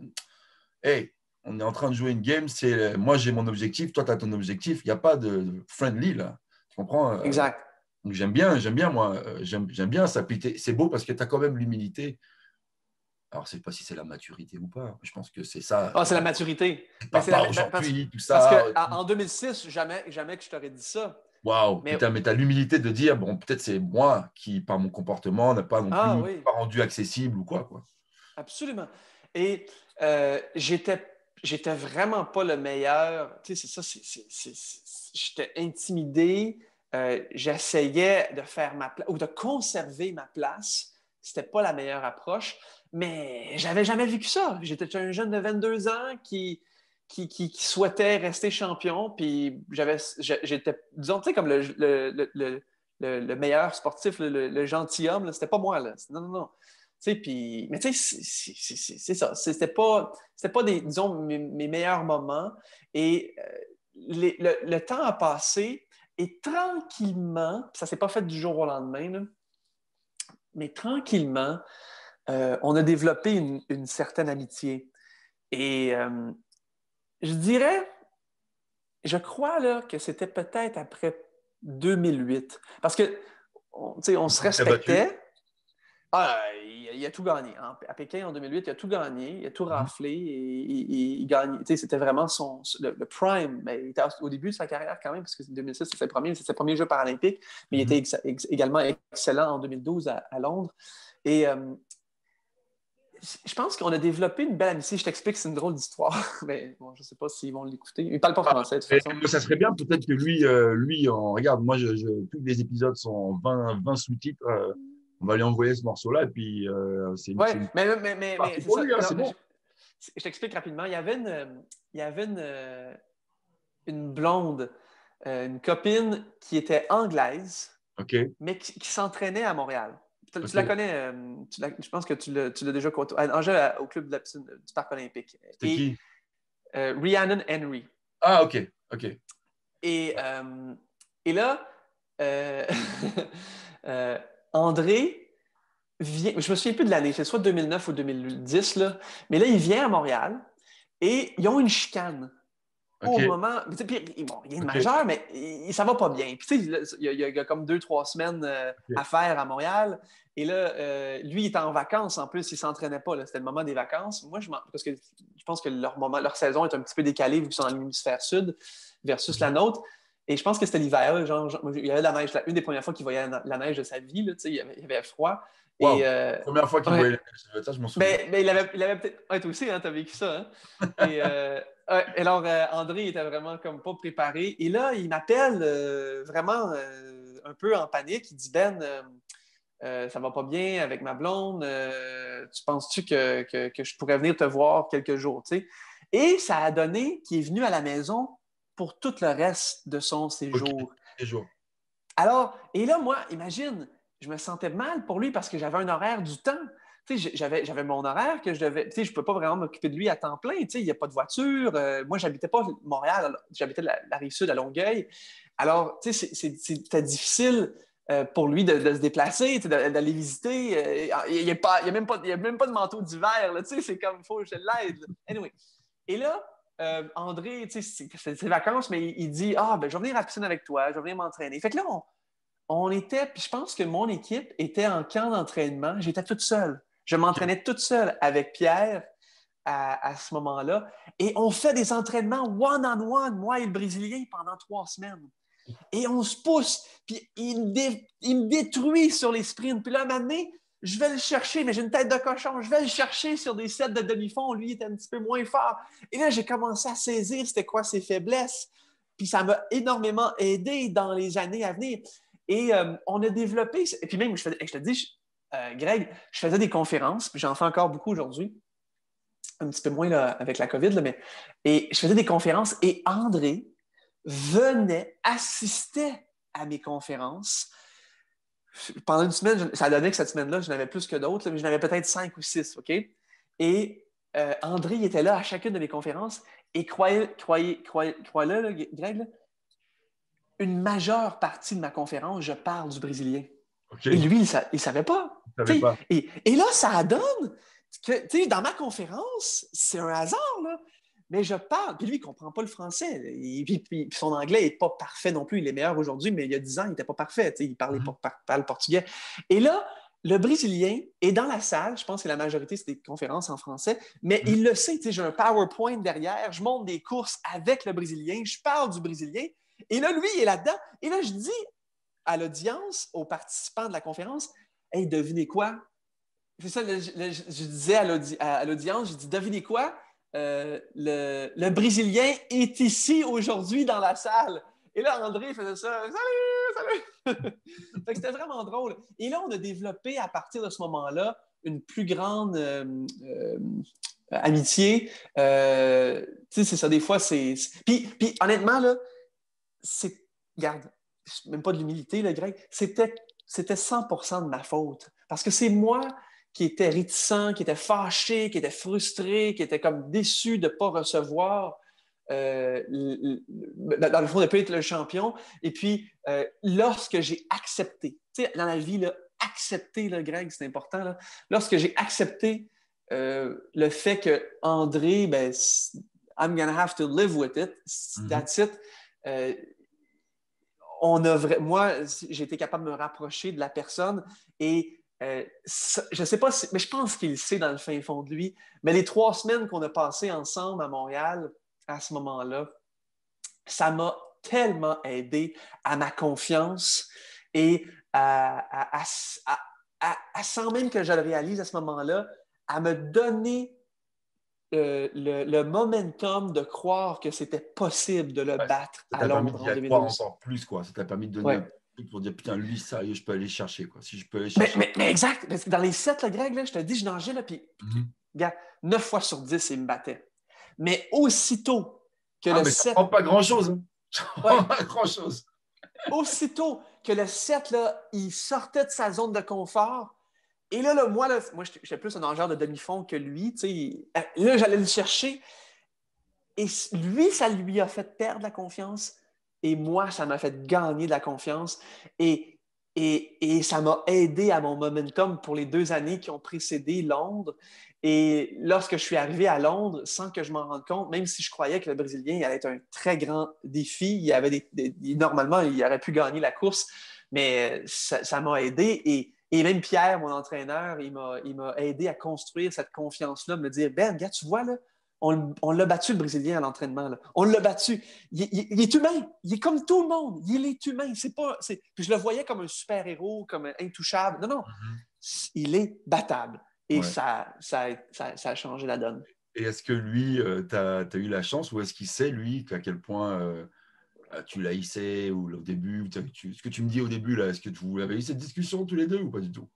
Hey, on est en train de jouer une game. C'est moi, j'ai mon objectif, toi, tu as ton objectif. Il n'y a pas de friendly là. Tu comprends euh? Exact. Donc j'aime bien, j'aime bien, moi, j'aime bien ça. c'est beau parce que tu as quand même l'humilité. Alors, je ne sais pas si c'est la maturité ou pas. Je pense que c'est ça. Ah, c'est la maturité. Pas, pas aujourd'hui, tout ça. Parce qu'en 2006, jamais, jamais que je t'aurais dit ça. Waouh! Mais tu as, l'humilité de dire, bon, peut-être c'est moi qui, par mon comportement, n'a pas non ah, plus pas rendu accessible ou quoi. quoi. Absolument. Et euh, j'étais j'étais vraiment pas le meilleur. Tu sais, c'est ça, j'étais intimidé. Euh, j'essayais de faire ma place ou de conserver ma place. C'était pas la meilleure approche, mais j'avais jamais vécu ça. J'étais un jeune de 22 ans qui, qui, qui, souhaitait rester champion, puis j'étais, disons, tu sais, comme le, le, le, le, meilleur sportif, le, gentilhomme, c'était pas moi, là. Non, non, non. Mais tu sais, c'est ça. C'était pas, pas des, disons, mes, meilleurs moments. Et euh, le, temps a passé, et tranquillement, ça s'est pas fait du jour au lendemain, mais tranquillement, euh, on a développé une, certaine amitié. Et euh, je dirais, je crois là, que c'était peut-être après 2008. Parce que, on, on se respectait. Ah, il, a tout gagné. À Pékin, en 2008, il a tout gagné, il a tout mhm. raflé et il. C'était vraiment son, le, prime. Mais il était au début de sa carrière quand même, parce que 2006, c'est ses premiers, ses premiers Jeux paralympiques, mais il mhm. était également excellent en 2012 à, Londres. Et euh, je pense qu'on a développé une belle amitié. Je t'explique, c'est une drôle d'histoire, mais bon, je ne sais pas s'ils vont l'écouter. Il ne parle pas français, de toute façon. Ça serait bien, peut-être que lui, euh, lui regarde, moi, je, tous les épisodes sont 20, 20 sous-titres. Euh, on va lui envoyer ce morceau-là et puis euh, c'est ouais, mais, mais, mais, c'est bon. je t'explique rapidement. Il y avait une, il y avait une, une blonde, une copine qui était anglaise, mais qui, s'entraînait à Montréal. Tu, la connais, je pense que tu l'as déjà côtoyé. Elle au club de la piscine, du Parc olympique. C'était qui? Rhiannon Henry. Ah, OK. OK. Et, et là, André vient, je me souviens plus de l'année, c'est soit 2009 ou 2010, là, mais là, il vient à Montréal et ils ont une chicane. Au moment. Puis, bon, il est majeur, mais il, ça va pas bien. Puis, tu sais, il, y a comme deux, trois semaines euh, à faire à Montréal. Et là, euh, lui, il est en vacances en plus, il ne s'entraînait pas. C'était le moment des vacances. Moi, je parce que je pense que leur, moment, leur saison est un petit peu décalée vu qu'ils sont dans l'hémisphère sud versus la nôtre. Et je pense que c'était l'hiver. Genre, il y avait de la neige. Une des premières fois qu'il voyait la, neige de sa vie, là, il, y avait, il y avait froid. Wow. Et, euh, Première fois qu'il voyait la neige, je m'en souviens. Mais, mais, il avait, il avait peut-être. Ouais, toi aussi, hein, tu as vécu ça. Hein? Et, euh, alors, euh, André était vraiment comme pas préparé. Et là, il m'appelle vraiment un peu en panique. Il dit Ben, ça va pas bien avec ma blonde. tu penses-tu que, que, que, je pourrais venir te voir quelques jours? Et ça a donné qu'il est venu à la maison pour tout le reste de son séjour. Alors, et là, moi, imagine, je me sentais mal pour lui parce que j'avais un horaire du temps. J'avais, j'avais mon horaire que je devais. Je ne peux pas vraiment m'occuper de lui à temps plein. Il n'y a pas de voiture. Euh, moi, je n'habitais pas Montréal, j'habitais la, rive sud à Longueuil. Alors, c'était difficile euh, pour lui de, se déplacer, d'aller visiter. Euh, il n'y a, même pas, de manteau d'hiver. C'est comme, il faut que je l'aide. Anyway. Et là, euh, André, c'est ses vacances, mais il, dit Ah, ben, je vais venir à la piscine avec toi, je vais venir m'entraîner. Fait que là, on, était, puis je pense que mon équipe était en camp d'entraînement. J'étais toute seule. Je m'entraînais toute seule avec Pierre à, ce moment-là. Et on fait des entraînements one-on-one, moi et le Brésilien, pendant trois semaines. Et on se pousse, puis il, me détruit sur les sprints. Puis là, à un moment donné, je vais le chercher, mais j'ai une tête de cochon, je vais le chercher sur des sets de demi-fond. Lui, il était un petit peu moins fort. Et là, j'ai commencé à saisir c'était quoi ses faiblesses. Puis ça m'a énormément aidé dans les années à venir. Et euh, on a développé, et puis même, je, te dis, euh, Greg, je faisais des conférences, puis j'en fais encore beaucoup aujourd'hui, un petit peu moins avec la COVID, mais et je faisais des conférences et André venait, assistait à mes conférences pendant une semaine, ça donné que cette semaine-là, je n'avais plus que d'autres, mais j'en avais peut-être cinq ou six, OK? Et euh, André il était là à chacune de mes conférences et croyez, croyez, croyez, croyez-le, Greg, une majeure partie de ma conférence, je parle du Brésilien. Et lui, il ne savait pas. pas. Et, et, là, ça donne que, dans ma conférence, c'est un hasard, là, mais je parle. Puis lui, il ne comprend pas le français. puis, son anglais n'est pas parfait non plus. Il est meilleur aujourd'hui, mais il y a 10 ans, il n'était pas parfait. Il parlait mm parle portugais. Et là, le Brésilien est dans la salle. Je pense que la majorité, c'est des conférences en français, mais il le sait. J'ai un PowerPoint derrière. Je monte des courses avec le Brésilien. Je parle du Brésilien. Et là, lui, il est là-dedans. Et là, je dis à l'audience, aux participants de la conférence, Hey, devinez quoi? C'est ça, je, je disais à l'audience, je dis, devinez quoi? Euh, le, Brésilien est ici aujourd'hui dans la salle. Et là, André faisait ça. Salut, salut! c'était vraiment drôle. Et là, on a développé à partir de ce moment-là une plus grande euh, euh, amitié. tu sais, c'est ça, des fois, c'est. Puis, puis, honnêtement, là, c'est. Regarde, même pas de l'humilité, le grec. C'était, c'était 100 de ma faute. Parce que c'est moi qui était réticent, qui était fâché, qui était frustré, qui était comme déçu de ne pas recevoir, euh, dans le fond, de ne pas être le champion. Et puis, euh, lorsque j'ai accepté, tu sais, dans la vie, là, accepter, le Greg, c'est important. Là. Lorsque j'ai accepté euh, le fait que André, ben, I'm gonna have to live with it, mm-hmm. that's it. on a moi, j'ai été capable de me rapprocher de la personne et euh, je ne sais pas, mais je pense qu'il sait dans le fin fond de lui. Mais les trois semaines qu'on a passées ensemble à Montréal, à ce moment-là, ça m'a tellement aidé à ma confiance et à, sans même que je le réalise à ce moment-là, à me donner euh, le, momentum de croire que c'était possible de le battre à Londres en 2012. encore plus, quoi. Ça t'a permis de donner pour dire putain, lui, ça, je peux aller chercher. Quoi. Si je peux aller chercher. Mais, mais, exact, parce que dans les sept, le Greg, là, je te dis, je nageais, là, puis. Mhm. Gars, 9 fois sur 10, il me battait. Mais aussitôt que ah, le mais 7. Ça pas grand-chose. Hein. pas grand-chose. aussitôt que le 7, là, il sortait de sa zone de confort, et là, là moi, là, moi j'étais plus un nageur de demi-fond que lui. Euh, là, j'allais le chercher. Et lui, ça lui a fait perdre la confiance. Et moi, ça m'a fait gagner de la confiance. Et, et, et ça m'a aidé à mon momentum pour les deux années qui ont précédé Londres. Et lorsque je suis arrivé à Londres, sans que je m'en rende compte, même si je croyais que le Brésilien allait être un très grand défi, il avait des, normalement, il aurait pu gagner la course, mais ça m'a aidé. Et, et même Pierre, mon entraîneur, il m'a aidé à construire cette confiance-là, me dire Ben, gars, tu vois, là, on, l'a battu le Brésilien à l'entraînement. On l'a battu. Il, est humain. Il est comme tout le monde. Il est humain. C'est pas. Puis je le voyais comme un super-héros, comme un intouchable. Non, non. Mm-hmm. Il est battable. Et ça, ça, a changé la donne. Et est-ce que lui, euh, tu as, eu la chance ou est-ce qu'il sait, lui, à quel point. Euh, tu l'haïssais ou au début Ce que tu me dis au début, là, est-ce que vous avez eu cette discussion tous les deux ou pas du tout?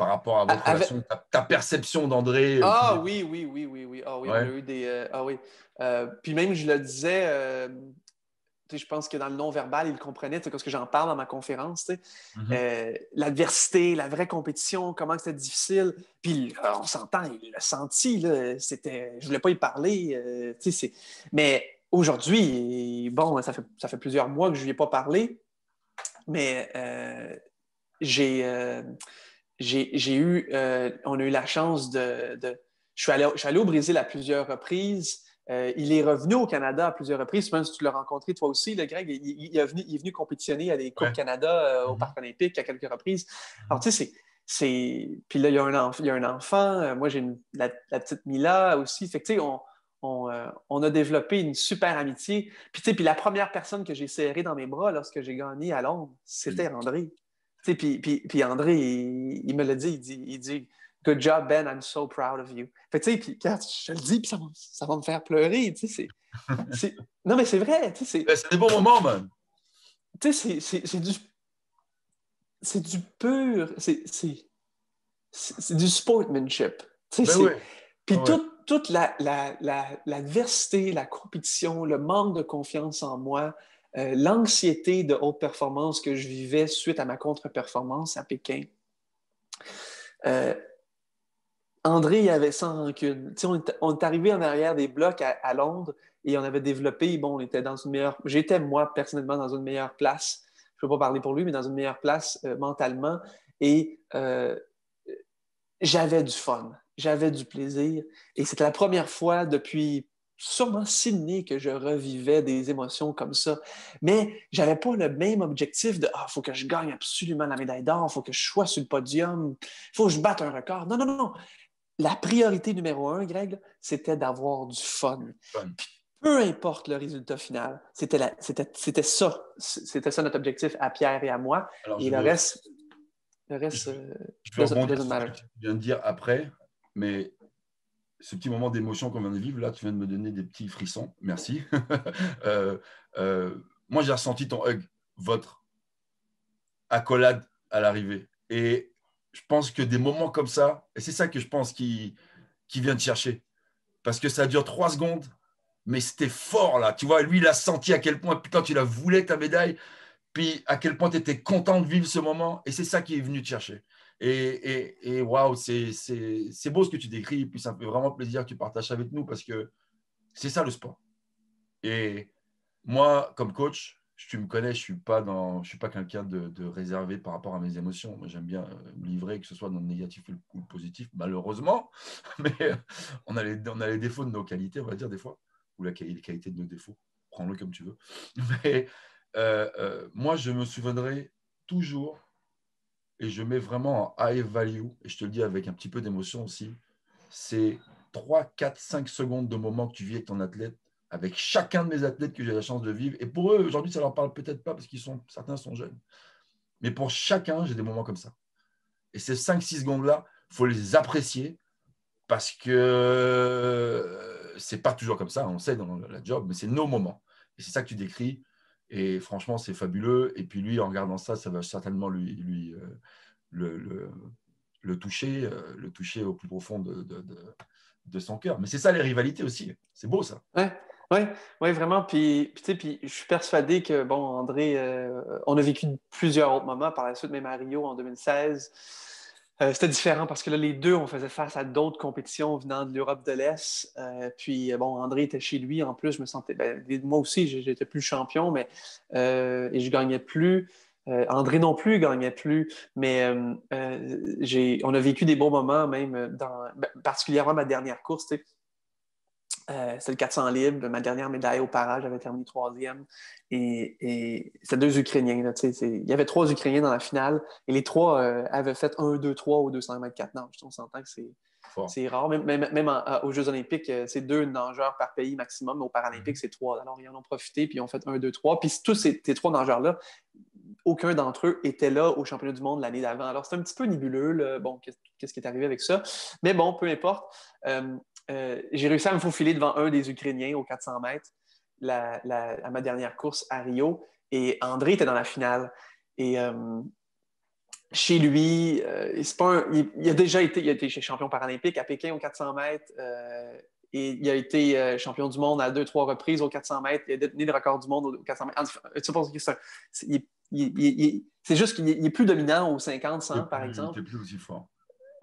Par rapport à votre relation, ta, perception d'André euh, Ah oui, oui, oui, oui, oui. Ah oui, on a eu des. Euh, ah oui. Euh, puis même, je le disais, je pense que dans le non-verbal, il comprenait, parce que j'en parle dans ma conférence, mm-hmm. l'adversité, la vraie compétition, comment c'était difficile. Puis on s'entend, il l'a senti, c'était, je ne voulais pas y parler. mais Aujourd'hui, bon, ça fait, ça fait plusieurs mois que je ne lui ai pas parlé, mais euh, j'ai eu, euh, on a eu la chance de. je, suis allé, je, suis allé, au Brésil à plusieurs reprises. il est revenu au Canada à plusieurs reprises. Même si tu l'as rencontré toi aussi, le Greg, il, est venu, il, est venu, compétitionner à des Coupes Canada au mm-hmm. Parc olympique à quelques reprises. Alors, tu sais, c'est. Puis là, il y a un, il y a un enfant. Moi, j'ai la, la, petite Mila aussi. Fait que, tu sais, on euh, on, a développé une super amitié. Puis, puis la première personne que j'ai serrée dans mes bras lorsque j'ai gagné à Londres, c'était André. Puis, puis, puis, André, il, me l'a dit, il dit, il dit Good job, Ben, I'm so proud of you. Fait puis je le dis, puis ça, ça, va me faire pleurer. Non, mais c'est vrai. C'est ben, des bons moments, man. Tu sais, c'est du. C'est du pur. C'est du sportsmanship. Ben puis tout, toute l'adversité, la, la, compétition, le manque de confiance en moi, euh, l'anxiété de haute performance que je vivais suite à ma contre-performance à Pékin. Euh, André, il avait sans rancune. On est, on est, arrivé en arrière des blocs à, Londres et on avait développé, bon, on était dans une meilleure... J'étais, moi, personnellement, dans une meilleure place. Je ne peux pas parler pour lui, mais dans une meilleure place euh, mentalement. Et j'avais du fun j'avais du plaisir. Et c'était la première fois depuis sûrement Sydney que je revivais des émotions comme ça. Mais j'avais pas le même objectif de Ah, il faut que je gagne absolument la médaille d'or, il faut que je sois sur le podium, il faut que je batte un record. Non, non, non, non. La priorité numéro un, Greg, c'était d'avoir du fun. peu importe le résultat final, c'était ça. C'était ça notre objectif à Pierre et à moi. et le reste, le reste, je, euh, je tu viens de dire après, mais ce petit moment d'émotion qu'on vient de vivre, là, tu viens de me donner des petits frissons. Merci. Euh, euh, moi, j'ai ressenti ton hug, votre accolade à l'arrivée. Et je pense que des moments comme ça, et c'est ça que je pense qui, qui vient de chercher. Parce que ça dure trois secondes, mais c'était fort là. Tu vois, lui, il a senti à quel point, putain, tu la voulais ta médaille, puis à quel point tu étais content de vivre ce moment. Et c'est ça qui est venu te chercher. Et, et, waouh, c'est beau ce que tu décris. Et puis ça me fait vraiment plaisir que tu partages avec nous parce que c'est ça le sport. Et moi, comme coach, tu me connais, je suis pas, suis pas quelqu'un de, réservé par rapport à mes émotions. J'aime bien euh, me livrer, que ce soit dans le négatif ou le positif, malheureusement. Mais on a, les, on a les défauts de nos qualités, on va dire, des fois, ou la, les qualités de nos défauts. Prends-le comme tu veux. Mais euh, euh, moi, je me souviendrai toujours et je mets vraiment en high value, et je te le dis avec un petit peu d'émotion aussi, c'est 3, 4, 5 secondes de moment que tu vis avec ton athlète, avec chacun de mes athlètes que j'ai la chance de vivre. Et pour eux, aujourd'hui, ça leur parle peut-être pas parce qu'ils sont, certains sont jeunes. Mais pour chacun, j'ai des moments comme ça. Et ces 5-6 secondes-là, il faut les apprécier parce que c'est pas toujours comme ça, on sait dans la job, mais c'est nos moments. Et c'est ça que tu décris. Et franchement, c'est fabuleux. Et puis lui, en regardant ça, ça va certainement lui, lui euh, le, toucher, le toucher au plus profond de, de, son cœur. Mais c'est ça les rivalités aussi. C'est beau ça. Ouais. Oui, ouais, vraiment. Puis, puis, puis, je suis persuadé que, bon, André, on a vécu plusieurs autres moments par la suite, même à Rio en 2016. Euh, c'était différent parce que là, les deux, on faisait face à d'autres compétitions venant de l'Europe de l'Est. Euh, puis, euh, bon, André était chez lui. En plus, je me sentais. Ben, moi aussi, j'étais plus champion, mais. et je gagnais plus. André non plus gagnait plus. Mais on a vécu des bons moments, même, dans, ben, particulièrement ma dernière course. Euh, c'est le 400 libre. Ma dernière médaille au parage, j'avais terminé troisième. Et, et c'était deux Ukrainiens. il y avait trois Ukrainiens dans la finale. Et les trois euh, avaient fait 1, 2, 3 au 200 mètres 4 nages. On s'entend que c'est, rare. Même, même, aux Jeux olympiques, euh, c'est deux nageurs par pays maximum. Mais aux Paralympiques, mhm. c'est trois. Alors, ils en ont profité, puis ils ont fait 1, 2, 3. Puis tous ces, trois nageurs-là, aucun d'entre eux était là au championnat du monde l'année d'avant. Alors, c'est un petit peu nébuleux. Bon, qu'est-ce qui est arrivé avec ça? Mais bon, peu importe. Euh, j'ai réussi à me faufiler devant un des Ukrainiens aux 400 mètres à ma dernière course à Rio. Et André était dans la finale. Et euh, chez lui, euh, il, a déjà été, il a été champion paralympique à Pékin aux 400 mètres. et il a été champion du monde à deux, trois reprises aux 400 mètres. Il a détenu le record du monde aux 400 mètres. C'est juste qu'il est plus dominant aux 50, 100, par exemple. Il plus aussi fort.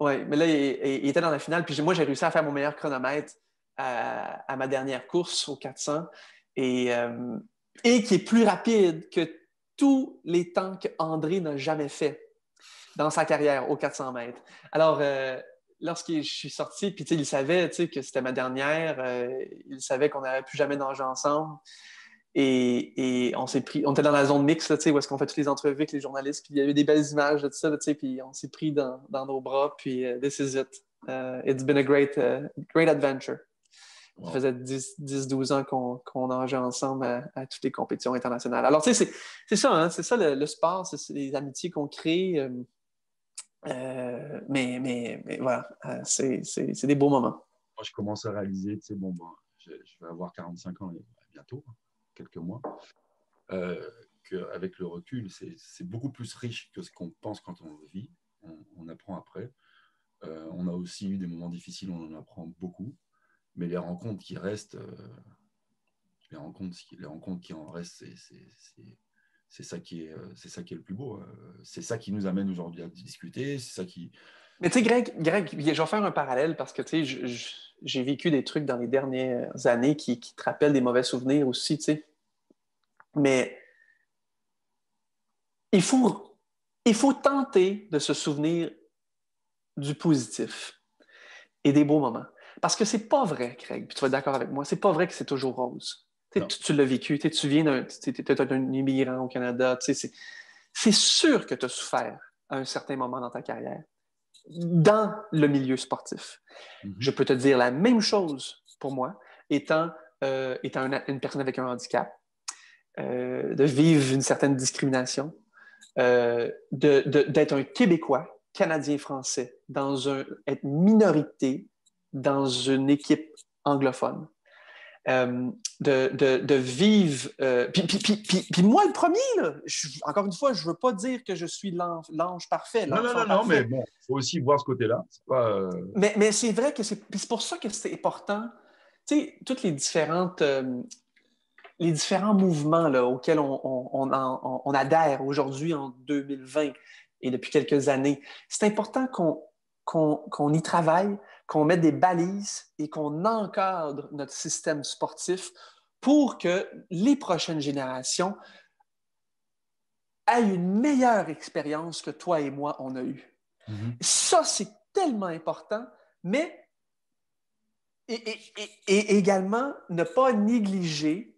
Oui, mais là, il, était dans la finale. Puis moi, j'ai réussi à faire mon meilleur chronomètre à, ma dernière course au 400 et, euh, et qui est plus rapide que tous les temps qu'André n'a jamais fait dans sa carrière au 400 mètres. Alors, euh, lorsque je suis sorti, puis il savait que c'était ma dernière, euh, il savait qu'on n'allait plus jamais nager ensemble. Et, on s'est pris, on était dans la zone mixte, là, où est-ce qu'on fait toutes les entrevues avec les journalistes, puis il y avait des belles images de tout ça, puis on s'est pris dans, nos bras, puis uh, this is it. Uh, it's been a great, uh, great adventure. Ça faisait 10-12 ans qu'on nageait ensemble à, toutes les compétitions internationales. Alors, tu sais, c'est ça, hein, c'est ça le, sport, c'est les amitiés qu'on crée. Euh, euh, mais, mais, mais, voilà, euh, c'est des beaux moments. Moi, je commence à réaliser, tu sais, bon, bon je, je, vais avoir 45 ans bientôt quelques mois, euh, qu'avec le recul, c'est beaucoup plus riche que ce qu'on pense quand on vit. On, apprend après. Euh, on a aussi eu des moments difficiles, on en apprend beaucoup. Mais les rencontres qui restent, euh, les, rencontres, les rencontres qui en restent, c'est ça qui est c'est ça qui est le plus beau c'est ça qui nous amène aujourd'hui à discuter c'est ça qui mais tu sais Greg, Greg je vais faire un parallèle parce que j'ai vécu des trucs dans les dernières années qui, qui, te rappellent des mauvais souvenirs aussi tu mais il faut, il faut tenter de se souvenir du positif et des beaux moments. Parce que c'est pas vrai, Craig, puis tu vas être d'accord avec moi, c'est pas vrai que c'est toujours rose. Tu, tu l'as vécu, tu viens d'un un immigrant au Canada, c'est sûr que tu as souffert à un certain moment dans ta carrière, dans le milieu sportif. Mm-hmm. Je peux te dire la même chose pour moi, étant, euh, étant une personne avec un handicap, euh, de vivre une certaine discrimination, euh, d'être un Québécois, Canadien-Français, dans un, être minorité dans une équipe anglophone. Euh, de, vivre. puis, moi, le premier, encore une fois, je ne veux pas dire que je suis l'ange parfait. Non, non, non, non, mais bon, il faut aussi voir ce côté-là. Mais, mais c'est vrai que c'est pour ça que c'est important. Tu sais, toutes les différentes les différents mouvements là, auxquels on, adhère aujourd'hui en 2020 et depuis quelques années, c'est important qu'on y travaille, qu'on mette des balises et qu'on encadre notre système sportif pour que les prochaines générations aient une meilleure expérience que toi et moi, on a eue. Mm-hmm. Ça, c'est tellement important, mais et, également ne pas négliger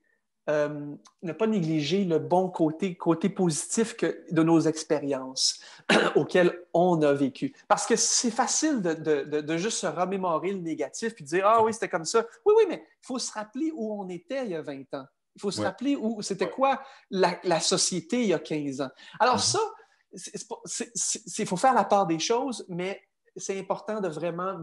euh, ne pas négliger le bon côté, côté positif que, de nos expériences auxquelles on a vécu. Parce que c'est facile de, de, de, juste se remémorer le négatif et de dire Ah oui, c'était comme ça. Oui, oui, mais il faut se rappeler où on était il y a 20 ans. Il faut se rappeler où c'était quoi la, la, société il y a 15 ans. Alors, mm-hmm. ça, il faut faire la part des choses, mais c'est important de vraiment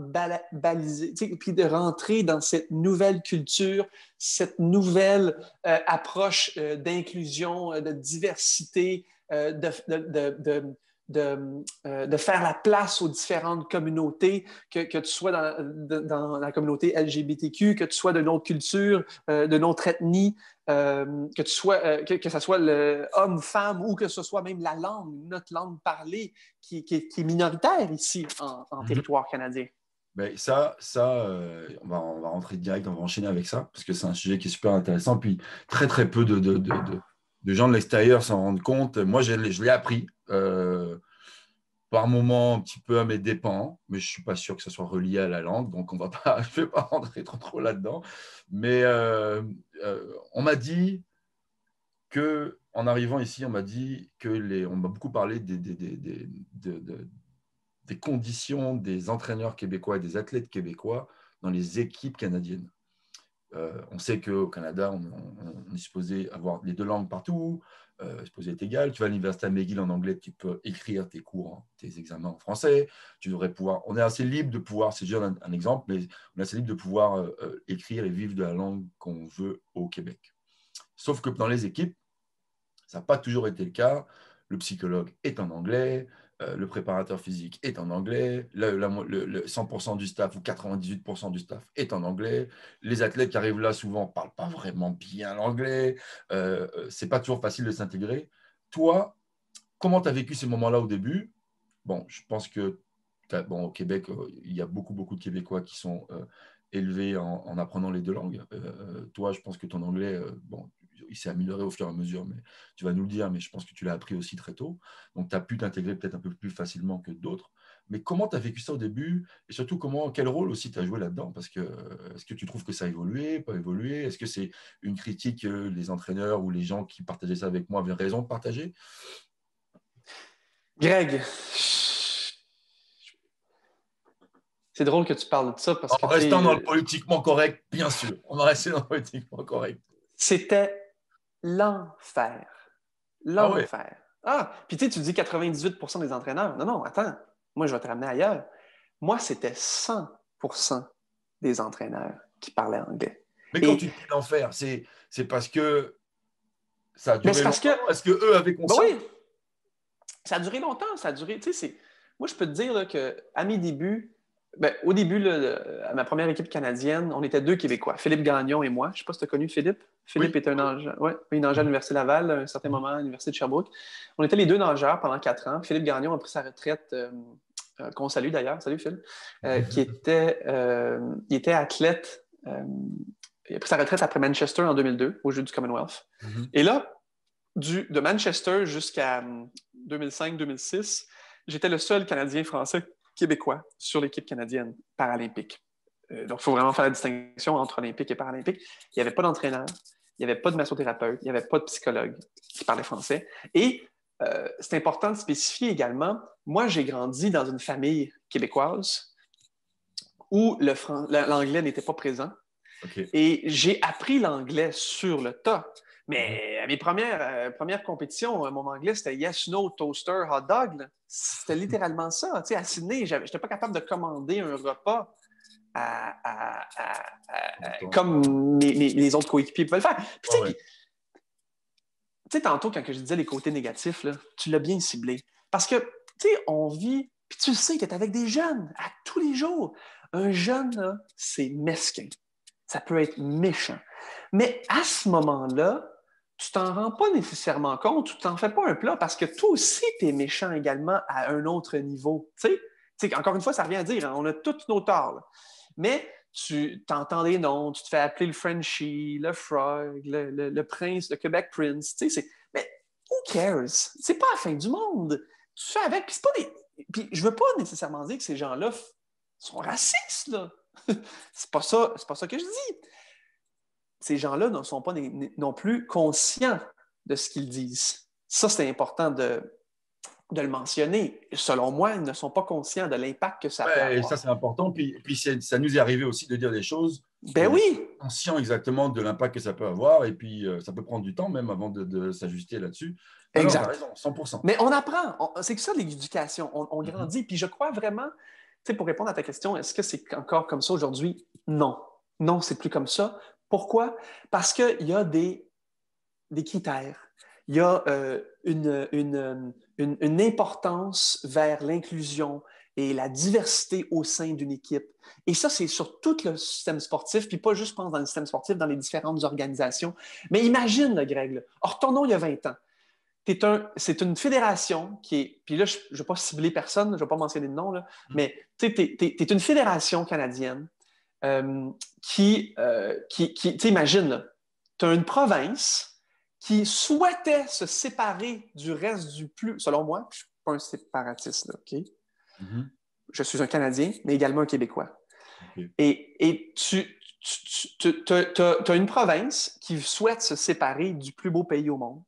baliser, puis de rentrer dans cette nouvelle culture, cette nouvelle euh, approche euh, d'inclusion, euh, de diversité, de, de, de, faire la place aux différentes communautés, que, que tu sois dans, dans, la communauté LGBTQ, que tu sois d'une autre culture, d'une autre ethnie, que, tu sois, que, que, ce soit le homme, femme ou que ce soit même la langue, notre langue parlée qui, qui, est minoritaire ici en, en mhm. territoire canadien. Ben, ça, ça on, va, on va rentrer direct, on va enchaîner avec ça, parce que c'est un sujet qui est super intéressant. Puis très, très peu de, de, de, de gens de l'extérieur s'en rendent compte. Moi, je, l'ai appris euh, par moments un petit peu à mes dépens, mais je ne suis pas sûr que ce soit relié à la langue, donc on va pas, je ne vais pas rentrer trop, trop là-dedans. Mais euh, euh, on m'a dit que, en arrivant ici, on m'a dit que les, on m'a beaucoup parlé des, des, des, des, conditions des entraîneurs québécois et des athlètes québécois dans les équipes canadiennes. Euh, on sait qu'au Canada, on, est supposé avoir les deux langues partout, euh, supposé être égal. Tu vas à l'université McGill en anglais, tu peux écrire tes cours, hein, tes examens en français. Tu devrais pouvoir. On est assez libre de pouvoir, c'est déjà un, exemple, mais on est assez libre de pouvoir euh, écrire et vivre de la langue qu'on veut au Québec. Sauf que dans les équipes, ça n'a pas toujours été le cas. Le psychologue est en anglais, le préparateur physique est en anglais, le, 100% du staff ou 98% du staff est en anglais. Les athlètes qui arrivent là souvent ne parlent pas vraiment bien l'anglais. Euh, euh, c'est pas toujours facile de s'intégrer. Toi, comment tu as vécu ces moments-là au début? Bon, je pense que bon, au Québec, euh, il y a beaucoup, beaucoup de Québécois qui sont élevés en, en, apprenant les deux langues. toi, je pense que ton anglais, bon, il s'est amélioré au fur et à mesure, mais tu vas nous le dire, mais je pense que tu l'as appris aussi très tôt. Donc, tu as pu t'intégrer peut-être un peu plus facilement que d'autres. Mais comment tu as vécu ça au début? Et surtout, comment, quel rôle aussi tu as joué là-dedans? Parce que est-ce que tu trouves que ça a évolué, pas évolué? Est-ce que c'est une critique que les entraîneurs ou les gens qui partageaient ça avec moi avaient raison de partager? Greg, c'est drôle que tu parles de ça parce en restant dans le politiquement correct, bien sûr. On va rester dans le politiquement correct. C'était l'enfer. L'enfer. Ah, puis tu sais, tu dis 98% des entraîneurs. Non, non, attends. Moi, je vais te ramener ailleurs. Moi, c'était 100% des entraîneurs qui parlaient anglais. Mais quand tu dis l'enfer, c'est, parce que ça a duré longtemps. Que... Est-ce qu'eux avaient ben conscience? oui. Ça a duré longtemps. Ça a duré, tu sais, moi, je peux te dire qu'à mes débuts, ben, au début, à ma première équipe canadienne, on était deux Québécois, Philippe Gagnon et moi. Je ne sais pas si tu as connu Philippe. Philippe était un nageur, ouais, à l'Université Laval, à un certain moment, à l'Université de Sherbrooke. On était les deux nageurs pendant quatre ans. Philippe Gagnon a pris sa retraite, euh, euh, qu'on salue d'ailleurs, salut Phil, euh, qui était, il était athlète. il a pris sa retraite après Manchester en 2002, au Jeux du Commonwealth. Mm-hmm. Et là, du, de Manchester jusqu'à 2005-2006, j'étais le seul Canadien français québécois sur l'équipe canadienne paralympique. Euh, donc, il faut vraiment faire la distinction entre olympique et paralympique. Il n'y avait pas d'entraîneur, il n'y avait pas de massothérapeute, il n'y avait pas de psychologue qui parlait français. Et euh, c'est important de spécifier également, moi, j'ai grandi dans une famille québécoise où l'anglais n'était pas présent. Et j'ai appris l'anglais sur le tas. Mais à mes premières, euh, premières compétitions, euh, mon anglais, c'était yes, no, toaster, hot dog. C'était littéralement ça. Tu sais, à Sydney, je n'étais pas capable de commander un repas comme les autres coéquipiers pouvaient le faire. tu sais, tantôt, quand je disais les côtés négatifs, là, tu l'as bien ciblé. Parce que, tu sais, on vit, puis tu le sais, tu es avec des jeunes à tous les jours. Un jeune, c'est mesquin. Ça peut être méchant. Mais à ce moment-là, tu t'en rends pas nécessairement compte, tu t'en fais pas un plat parce que toi aussi, tu es méchant également à un autre niveau. Encore une fois, ça revient à dire, hein, on a tous nos torts. Mais tu t'entends des noms, tu te fais appeler le Frenchie, le Frog, le, Prince, le Québec Prince. Tu sais, mais who cares? C'est pas la fin du monde. Tu fais avec. Puis, pas des... Puis je veux pas nécessairement dire que ces gens-là sont racistes, là. c'est pas c'est pas ça que je dis ces gens-là ne sont pas non plus conscients de ce qu'ils disent. Ça, c'est important de, de le mentionner. Selon moi, ils ne sont pas conscients de l'impact que ça peut avoir. Ça, c'est important. Puis, puis ça nous est arrivé aussi de dire des choses. Ben oui. Conscient exactement de l'impact que ça peut avoir. Et puis, euh, ça peut prendre du temps même avant de, s'ajuster là-dessus. Exact. raison, 100%. Mais on apprend. C'est que ça, l'éducation. On, mm-hmm. grandit. Puis je crois vraiment, tu sais, pour répondre à ta question, est-ce que c'est encore comme ça aujourd'hui? Non. Non, c'est plus comme ça. Pourquoi? Parce qu'il y a des, des critères. Il y a euh, une, une, une, importance vers l'inclusion et la diversité au sein d'une équipe. Et ça, c'est sur tout le système sportif, puis pas juste, pense, dans le système sportif, dans les différentes organisations. Mais imagine, le Greg, retournons il y a 20 ans. C'est une fédération qui est. Puis là, je ne vais pas cibler personne, je ne vais pas mentionner de nom, là, mm. mais tu es, une fédération canadienne euh, qui, euh, qui, qui tu as une province qui souhaitait se séparer du reste du plus, selon moi, je ne suis pas un séparatiste, là, OK? Mm-hmm. Je suis un Canadien, mais également un Québécois. Et, et, tu, tu, tu as une province qui souhaite se séparer du plus beau pays au monde.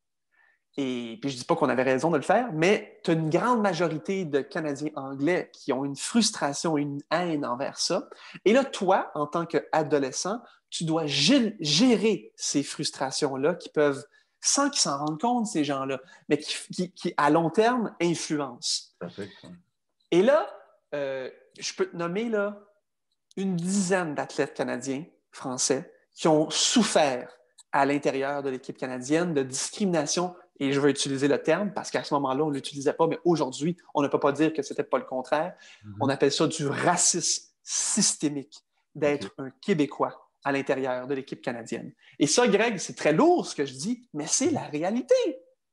Et puis je ne dis pas qu'on avait raison de le faire, mais tu as une grande majorité de Canadiens anglais qui ont une frustration, une haine envers ça. Et là, toi, en tant qu'adolescent, tu dois gérer ces frustrations-là qui peuvent, sans qu'ils s'en rendent compte, ces gens-là, mais qui, qui, à long terme, influencent. Et là, euh, je peux te nommer là, une dizaine d'athlètes canadiens, français, qui ont souffert à l'intérieur de l'équipe canadienne de discrimination, et je veux utiliser le terme parce qu'à ce moment-là, on ne l'utilisait pas, mais aujourd'hui, on ne peut pas dire que ce n'était pas le contraire. Mm-hmm. On appelle ça du racisme systémique, d'être un Québécois à l'intérieur de l'équipe canadienne. Et ça, Greg, c'est très lourd ce que je dis, mais c'est la réalité.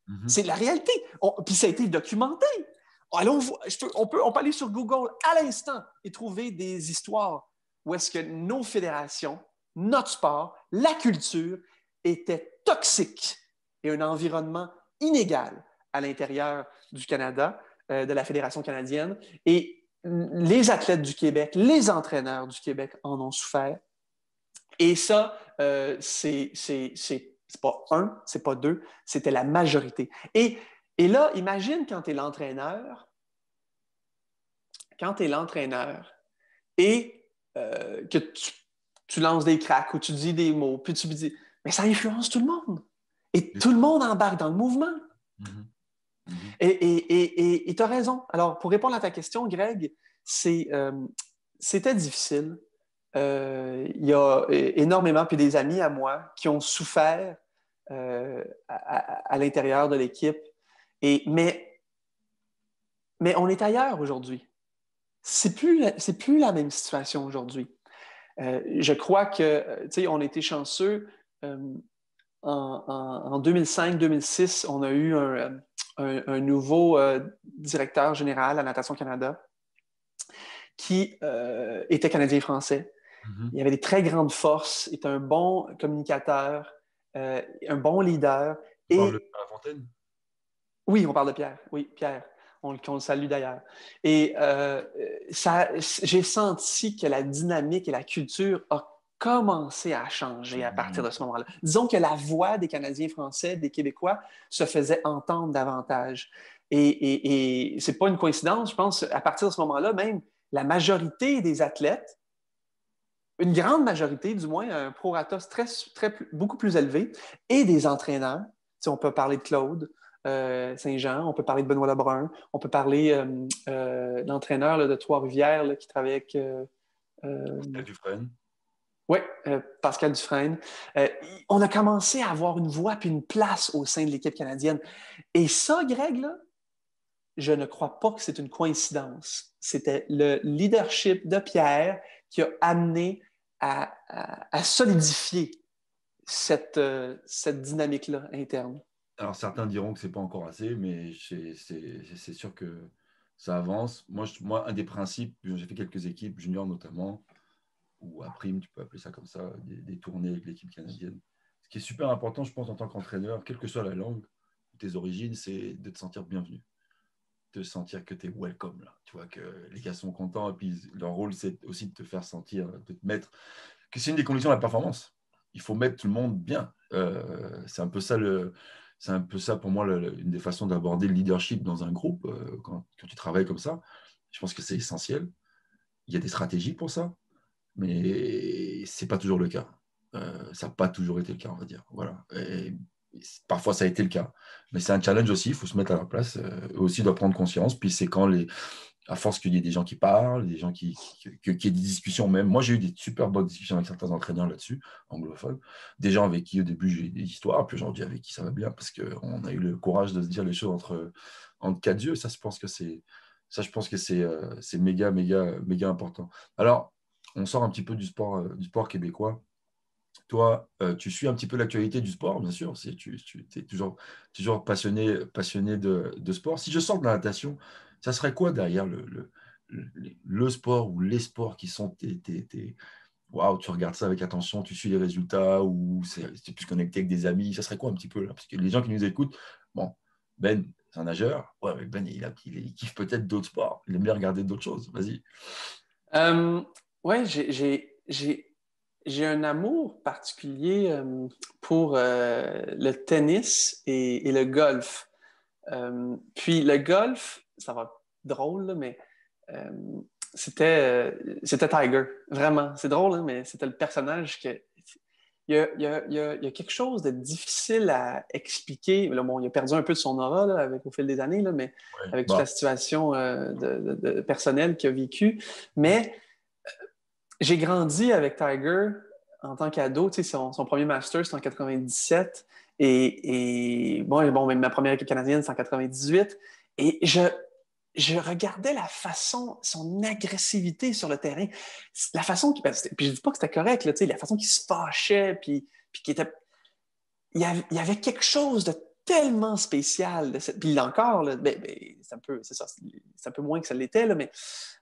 Mm-hmm. C'est la réalité. puis ça a été documenté. Allons, on, peut, on peut aller sur Google à l'instant et trouver des histoires où est-ce que nos fédérations, notre sport, la culture étaient toxiques et un environnement inégal à l'intérieur du Canada, euh, de la Fédération canadienne. Et les athlètes du Québec, les entraîneurs du Québec en ont souffert. Et ça, euh, c'est pas un, c'est pas deux, c'était la majorité. Et, et là, imagine quand tu es l'entraîneur, quand tu es l'entraîneur et euh, que tu, tu, lances des cracks ou tu dis des mots, puis tu dis, mais ça influence tout le monde. Et tout le monde embarque dans le mouvement. Mm-hmm. Mm-hmm. Et tu as raison. Alors, pour répondre à ta question, Greg, euh, c'était difficile. Euh, il y a énormément, puis des amis à moi, qui ont souffert euh, à, l'intérieur de l'équipe. Mais, mais on est ailleurs aujourd'hui. C'est plus, plus la même situation aujourd'hui. je crois que, tu sais, on était chanceux en, 2005-2006, on a eu un, nouveau euh, directeur général à Natation Canada qui euh, était canadien-français. Mm-hmm. Il avait des très grandes forces, était un bon communicateur, euh, un bon leader. On parle de la Fontaine? Oui, on parle de Pierre. Oui, Pierre. On, le salue d'ailleurs. Et j'ai senti que la dynamique et la culture a commencé à changer à partir de ce moment-là. Disons que la voix des Canadiens français, des Québécois, se faisait entendre davantage. Et, et, ce n'est pas une coïncidence, je pense, à partir de ce moment-là, même la majorité des athlètes, une grande majorité du moins, un prorata très, très, beaucoup plus élevé, et des entraîneurs. Si on peut parler de Claude euh, Saint-Jean, on peut parler de Benoît Lebrun, on peut parler euh, euh, de l'entraîneur de Trois-Rivières qui travaille avec... Dufresne. Oui, euh, Pascal Dufresne. Euh, on a commencé à avoir une voix puis une place au sein de l'équipe canadienne. Et ça, Greg, là, je ne crois pas que c'est une coïncidence. C'était le leadership de Pierre qui a amené à, solidifier cette, euh, cette dynamique-là interne. Alors, certains diront que ce n'est pas encore assez, mais c'est sûr que ça avance. Moi, moi, un des principes, j'ai fait quelques équipes juniors notamment, ou à prime, tu peux appeler ça comme ça, des, tournées avec l'équipe canadienne. Ce qui est super important, je pense, en tant qu'entraîneur, quelle que soit la langue tes origines, c'est de te sentir bienvenu. De sentir que tu es welcome, là. Tu vois, que les gars sont contents, et puis leur rôle, c'est aussi de te faire sentir, de te mettre. que c'est une des conditions de la performance. Il faut mettre tout le monde bien. Euh, c'est un peu ça le. C'est un peu ça pour moi une des façons d'aborder le leadership dans un groupe euh, quand, tu travailles comme ça. Je pense que c'est essentiel. Il y a des stratégies pour ça mais c'est pas toujours le cas. Euh, ça n'a pas toujours été le cas, on va dire. Voilà. parfois, ça a été le cas. Mais c'est un challenge aussi, il faut se mettre à la place. Euh, aussi, doit prendre conscience. Puis c'est quand les, à force qu'il y ait des gens qui parlent, des gens qui, qui, qui, des discussions même. Moi, j'ai eu des super bonnes discussions avec certains entraîneurs là-dessus, anglophones. Des gens avec qui, au début, j'ai eu des histoires, puis aujourd'hui, avec qui ça va bien, parce qu'on a eu le courage de se dire les choses entre, entre quatre yeux. Ça, je pense que c'est, euh, méga, méga, méga important. Alors, on sort un petit peu du sport, euh, du sport québécois. Toi, euh, tu suis un petit peu l'actualité du sport, bien sûr. tu, tu es toujours, toujours passionné, passionné de, de, sport. Si je sors de la natation, ça serait quoi derrière le, le, le, sport ou les sports qui sont tes, tes, Waouh, tu regardes ça avec attention, tu suis les résultats ou tu es plus connecté avec des amis. Ça serait quoi un petit peu là? Parce que les gens qui nous écoutent, bon, Ben, c'est un nageur. Ouais, mais Ben, il, a, kiffe peut-être d'autres sports. Il aime bien regarder d'autres choses. Vas-y. Euh, ouais, j'ai un amour particulier euh, pour euh, le tennis et, et le golf. Euh, puis le golf, ça va être drôle, mais c'était, Tiger, vraiment. C'est drôle, hein, mais c'était le personnage que. Il y, a, il, y a, il y, a, quelque chose de difficile à expliquer. Là, bon, il a perdu un peu de son aura là, avec, au fil des années, là, mais avec toute la situation euh, de, de, personnelle qu'il a vécue. Mais j'ai grandi avec Tiger en tant qu'ado. Son, son premier master, c'était en 97. Et, bon, bon, ma première équipe canadienne, c'est en 98. Et je, je regardais la façon, son agressivité sur le terrain, la façon qu'il. Puis je dis pas que c'était correct, là, la façon qu'il se fâchait, puis, puis qu'il était. Il y, avait, quelque chose de tellement spécial. De cette... Puis encore, là, ben, ben, c'est un peu, ça, un peu moins que ça l'était, là, mais,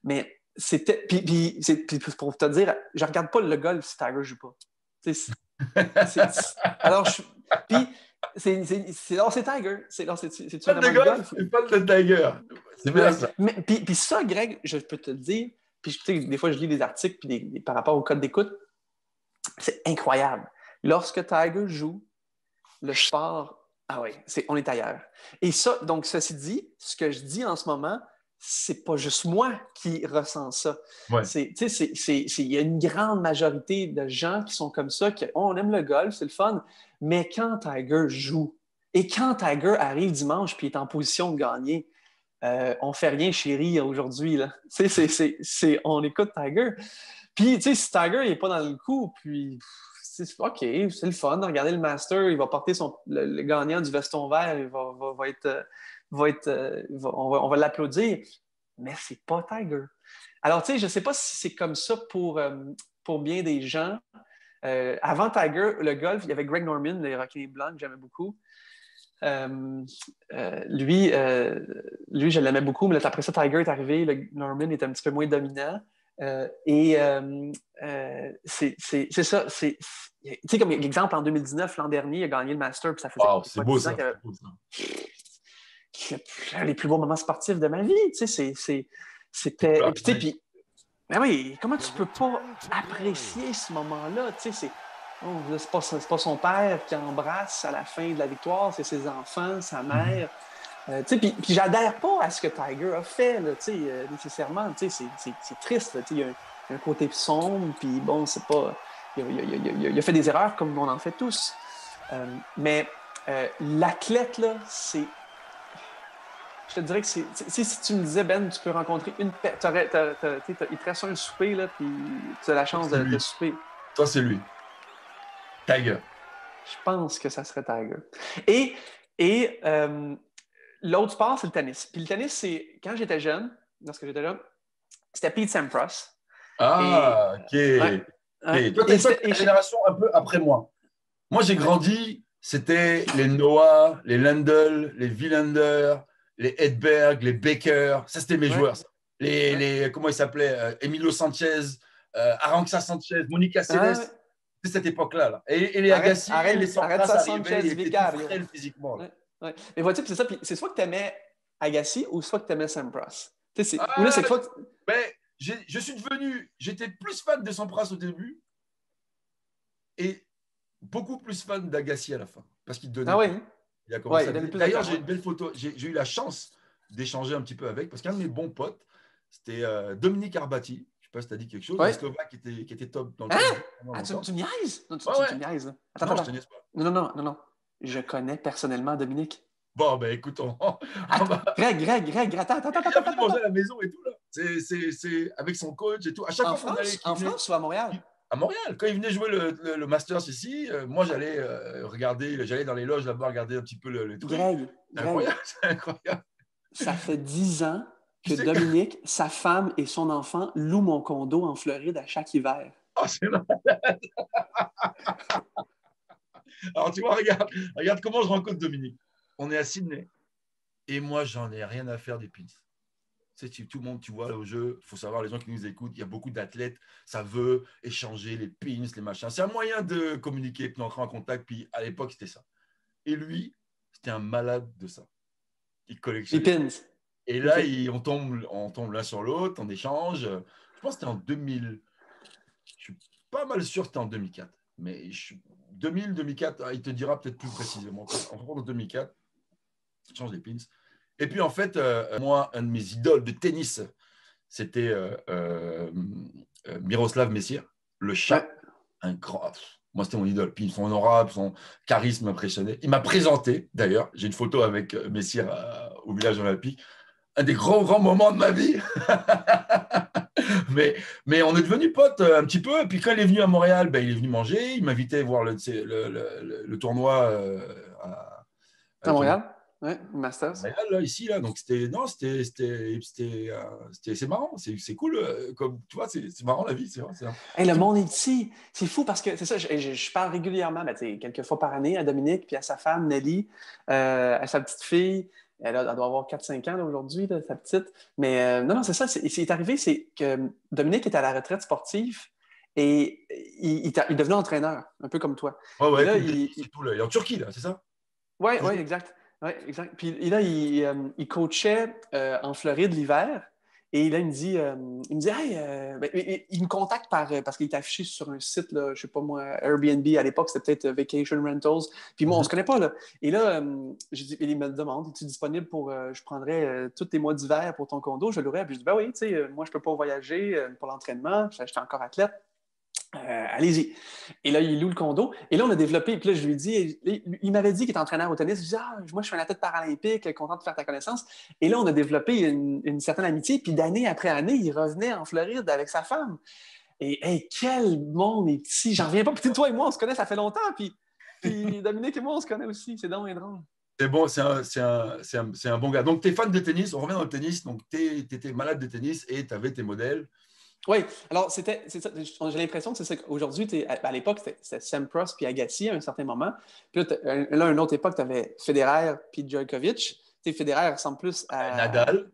mais c'était. Puis, puis, puis, pour te dire, je regarde pas le golf si Tiger joue pas. alors, je, puis c'est Tiger. C'est pas de golf, c'est pas de Tiger. C'est bien ça. Mais, puis, puis, ça, Greg, je peux te le dire, puis des fois, je lis des articles puis des, par rapport au code d'écoute, c'est incroyable. Lorsque Tiger joue, le sport, ah oui, on est ailleurs. Et ça, donc, ceci dit, ce que je dis en ce moment, c'est pas juste moi qui ressens ça. Il y a une grande majorité de gens qui sont comme ça, qui oh, on aime le golf, c'est le fun, mais quand Tiger joue et quand Tiger arrive dimanche puis est en position de gagner, euh, on fait rien chérie aujourd'hui. on écoute Tiger. Puis, si Tiger n'est pas dans le coup, puis OK, c'est le fun de regarder le Master, il va porter son, le, gagnant du veston vert, il va, va être euh, va être, euh, on va, l'applaudir, mais c'est pas Tiger. Alors, tu sais, je ne sais pas si c'est comme ça pour, euh, pour bien des gens. Euh, avant Tiger, le golf, il y avait Greg Norman, le Rocky blanc, que j'aimais beaucoup. lui, lui, je l'aimais beaucoup, mais après ça, Tiger est arrivé, le Norman est un petit peu moins dominant. et c'est ça. Tu sais, comme exemple, en 2019, l'an dernier, il a gagné le Master, puis ça faisait. c'est beau, ça les plus beaux moments sportifs de ma vie. Tu sais, c'était. Et puis, puis, ben oui, comment tu peux pas apprécier ce moment-là? Tu sais, c'est. Oh, c'est pas, pas, son père qui embrasse à la fin de la victoire, c'est ses enfants, sa mhm. mère. Euh, tu sais, puis, puis j'adhère pas à ce que Tiger a fait, là, tu sais, euh, nécessairement. Tu sais, c'est triste. Tu sais, il y a un, côté sombre, puis bon, c'est pas. Il a, il, a, fait des erreurs comme on en fait tous. Euh, mais l'athlète, là, c'est je te dirais que si, si tu me disais, Ben, tu peux rencontrer une personne, il te reste un souper, là, puis tu as la chance de, de, souper. Toi, c'est lui. Tiger. Je pense que ça serait Tiger. Et, et euh, l'autre sport, c'est le tennis. Puis le tennis, c'est quand j'étais jeune, lorsque j'étais jeune, c'était Pete Sampras. Ah, OK. Ouais, Toi, tu es une génération un peu après moi. Moi, j'ai grandi, c'était les Noah, les Lendl, les Villander, les Edberg, les Baker, ça c'était mes joueurs. Les, les, comment ils s'appelaient euh, Emilio Sanchez, euh, Aranxa Sanchez, Monica Seles. C'est cette époque-là. Là. Et, et, les Agassi, arrête, les Sanchez, Sanchez, Vicario. physiquement. Mais vois-tu, c'est ça. C'est soit que tu aimais Agassi ou soit que tu aimais Sampras. Ah, là, c'est fois que... ben, je suis devenu, j'étais plus fan de Sampras au début et beaucoup plus fan d'Agassi à la fin. Parce qu'il donnait. Ah oui. D'ailleurs, j'ai une belle photo. J'ai eu la chance d'échanger un petit peu avec, parce qu'un de mes bons potes, c'était euh, Dominique Arbati. Je ne sais pas si tu as dit quelque chose. Ouais. Slovaque qui était, qui était top dans le hein? ah, tu, tu niaises? Non, tu, ouais, tu, niaises. Attends, non, attends. Je pas. Non, non, non, non, Je connais personnellement Dominique. Bon, ben écoute, on, Greg, Greg, Greg, attends, attends, attends. Il a manger à la maison et tout, là. C'est avec son coach et tout. À chaque en fois qu'on France, en France ou à Montréal? À Montréal. Quand il venait jouer le, le, Masters ici, euh, moi, j'allais euh, regarder, j'allais dans les loges là-bas regarder un petit peu le, le truc. Greg, C'est incroyable, c'est incroyable. ça fait dix ans que Dominique, sa femme et son enfant louent mon condo en Floride à chaque hiver. Oh, c'est malade. Alors, tu vois, regarde, regarde comment je rencontre Dominique. On est à Sydney et moi, j'en ai rien à faire des pins. Tu sais, tout le monde, tu vois, au jeu, il faut savoir, les gens qui nous écoutent, il y a beaucoup d'athlètes, ça veut échanger les pins, les machins. C'est un moyen de communiquer, puis d'entrer en contact. Puis à l'époque, c'était ça. Et lui, c'était un malade de ça. Il Les collectionne. pins. Et là, il- on tombe, on tombe l'un sur l'autre, on échange. Je pense que c'était en 2000. Je suis pas mal sûr que c'était en 2004. Mais je... 2000, 2004, ah, il te dira peut-être plus précisément. En France, en 2004, il change les pins. Et puis, en fait, euh, moi, un de mes idoles de tennis, c'était euh, euh, Miroslav Messire, le chat. Un grand. ah, Moi, c'était mon idole. Puis son aura, son charisme m'impressionnait. Il m'a présenté, d'ailleurs, j'ai une photo avec Messire au village olympique. Un des grands, grands moments de ma vie. mais, mais on est devenus potes un petit peu. Et puis quand il est venu à Montréal, ben, il est venu manger. Il m'invitait voir le, le, le- le- le tournoi à, À Montréal? Oui, Masters. Là, ici, là. Donc, c'était. Non, c'était. c'était- c'était, euh, C'est marrant. C'est c'est cool. euh, Comme, tu vois, c'est c'est marrant la vie. C'est vrai. c'est vrai. Hey, le monde est petit. C'est fou parce que c'est ça, je, je- je parle régulièrement, ben, quelques fois par année à Dominique, puis à sa femme Nelly, euh, à sa petite fille. Elle, a- elle doit avoir 4-5 ans aujourd'hui, sa petite. Mais euh, non, non, c'est ça. C'est c'est arrivé, c'est que Dominique est à la retraite sportive et il, il, devenait entraîneur, un peu comme toi. Ouais, ouais. Et là, il- tout, là. Il est en Turquie, là, c'est ça? Oui, oui, exact. Ouais, exact. Puis là, il, euh, il coachait euh, en Floride l'hiver. Et là, il me dit, euh, il me dit, hey, ben, il, me contacte par, parce qu'il est affiché sur un site, là, je sais pas moi, Airbnb à l'époque, c'était peut-être Vacation Rentals. Puis moi, on Mhm. se connaît pas, là. Et là, j'ai dit- il me demande, es-tu disponible pour, je prendrais tous tes mois d'hiver pour ton condo, je l'aurais. Puis je dis, ben oui, tu sais, moi, je peux pas voyager pour l'entraînement, j'étais encore athlète. Euh, allez-y. Et là, il loue le condo. Et là, on a développé. Puis là, je lui dis, il, il m'avait dit qu'il était entraîneur au tennis. Je lui dis, ah, moi, je suis un athlète paralympique, content de faire ta connaissance. Et là, on a développé une, une certaine amitié. Puis d'année après année, il revenait en Floride avec sa femme. Et hey, quel monde est petit. J'en reviens pas. Puis toi et moi, on se connaît, ça fait longtemps. Puis, puis Dominique et moi, on se connaît aussi. C'est donc bien drôle. C'est bon, c'est un, un, un, c'est un bon gars. Donc, tu es fan de tennis, on revient dans le tennis. Donc, tu étais malade de tennis et tu avais tes modèles. Oui, alors c'était, c'est j'ai l'impression que c'est ça qu'aujourd'hui, à, à l'époque, c'était, c'était Sampras puis Agassi à un certain moment. Puis là, t'as- un- là, à une autre époque, tu avais Federer puis Djokovic. Tu sais, Federer ressemble plus à. Nadal.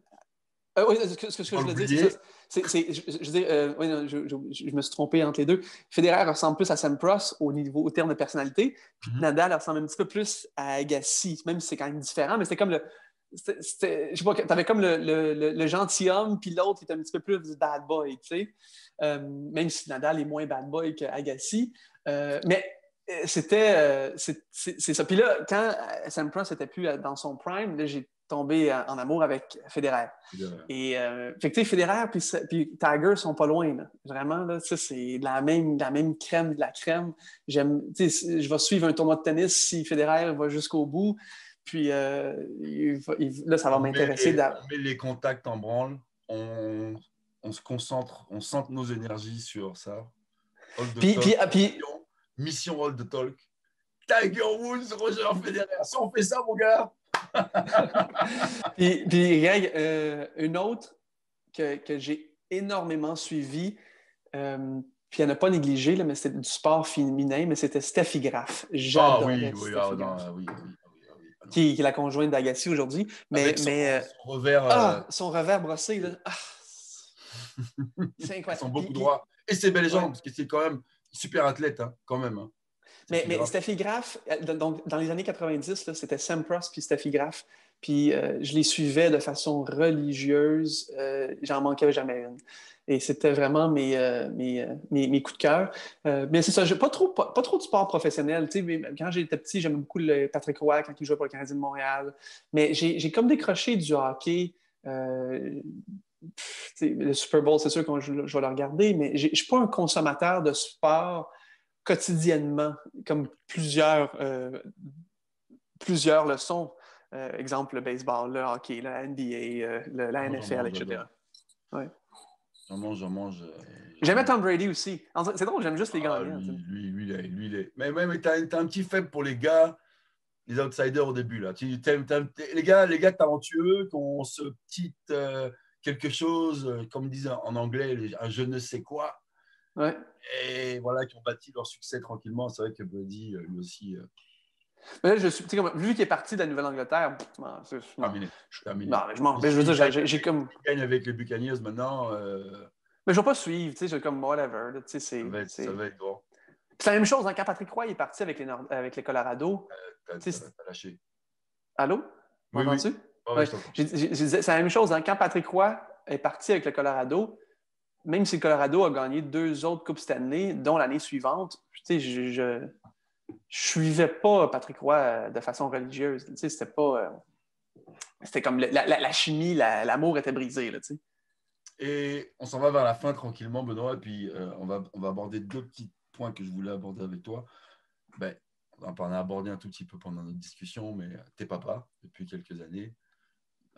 Euh, oui, ce que, ce que je veux dire, c'est. C'est, c'est- je, je euh, oui, je, me suis trompé entre les deux. Federer ressemble plus à Sampras au niveau, au terme de personnalité, puis Mhm. Nadal ressemble un petit peu plus à Agassi, même si c'est quand même différent, mais c'était comme le. C'était- je sais pas, t'avais comme le, le, le- le gentilhomme, puis l'autre était un petit peu plus bad boy, tu sais. Euh, même si Nadal est moins bad boy qu'Agassi. Euh, mais euh, c'était. euh, c'est c'est- c'est ça. Puis là, quand euh, Sampras n'était plus dans son prime, là, j'ai tombé en amour avec Federer. Et euh, fait que, tu sais, Federer puis, Tiger sont pas loin. là. Vraiment, là, ça, c'est la même, la même crème de la crème. J'aime, tu sais, je vais suivre un tournoi de tennis si Federer va jusqu'au bout. Puis euh, il va- il- là, ça va m'intéresser. On met les contacts en branle. On, on se concentre, on centre nos énergies sur ça. Hold the Puis, talk. puis, ah, puis- mission, mission Hold the Talk. Tiger Woods, Roger Federer. Si on fait ça, mon gars. Puis, puis, Greg, euh, une autre que, que j'ai énormément suivie, euh, puis à ne pas négliger, là, mais c'était du sport féminin, mais c'était Steffi Graf. Ah oui, oui, Steffi ah, non, ah, oui, ah, oui, qui, qui est la conjointe d'Agassi aujourd'hui. Mais, Avec son, mais euh, son revers, euh, ah, son revers brossé, là, ah, c'est incroyable. sont beaucoup droits. Et ses belles jambes, parce que c'est quand même super athlète, hein, quand même. hein. Mais, mais. Steffi Graf, euh, donc, dans les années 90, là, c'était Sampras puis Steffi Graf. Puis euh, je les suivais de façon religieuse. Euh, J'en manquais jamais une. Et c'était vraiment mes, euh, mes, euh, mes, mes coups de cœur. Euh, mais c'est ça, pas trop, pas, pas trop de sport professionnel. Mais quand j'étais petit, j'aimais beaucoup le Patrick Roy quand il jouait pour le Canadien de Montréal. Mais j'ai comme décroché du hockey. Euh, le Super Bowl, c'est sûr que je, je vais le regarder, mais je ne suis pas un consommateur de sport quotidiennement, comme plusieurs, plusieurs le sont. Exemple, le baseball, le hockey, la NBA, le- la NFL, etc. Ouais. J'en mange, j'en mange. euh, J'aimais Tom Brady aussi. C'est drôle, j'aime juste les Ah, gagnants. lui, lui, lui, lui, Mais, mais, mais t'as, un petit faible pour les gars, les outsiders au début. Là. Les gars, les gars talentueux qui ont ce petit euh, quelque chose, euh, comme ils disent en anglais, un je ne sais quoi. Ouais. Et voilà, qui ont bâti leur succès tranquillement. C'est vrai que Brady, lui aussi, euh, Mais là, je suis, comme, vu qu'il est parti de la Nouvelle-Angleterre, c'est- je je m'en je veux dire, j'ai- j'ai- j'ai comme. Gagne avec les Buccaneers maintenant. euh, Mais je vais pas suivre, tu sais, j'ai comme whatever. là, c'est- ça, va être, c'est ça va être grand. c'est la même chose, hein, quand Patrick Roy est parti avec les, Nord- avec les Colorado. T'as, sais, t'as- t'as lâché. Allô? Oui, oui. Ouais. J'ai- j'ai- C'est la même chose. hein, Quand Patrick Roy est parti avec le Colorado, même si le Colorado a gagné deux autres Coupes Stanley, dont l'année suivante, tu sais, je, je, je suivais pas Patrick Roy euh, de façon religieuse. Tu sais, c'était pas. euh, c'était comme la, chimie, la- l'amour était brisé. Là, tu sais. Et on s'en va vers la fin tranquillement, Benoît. Et puis, euh, on, va, on va aborder deux petits points que je voulais aborder avec toi. Ben, on en a abordé un tout petit peu pendant notre discussion, mais t'es papa depuis quelques années.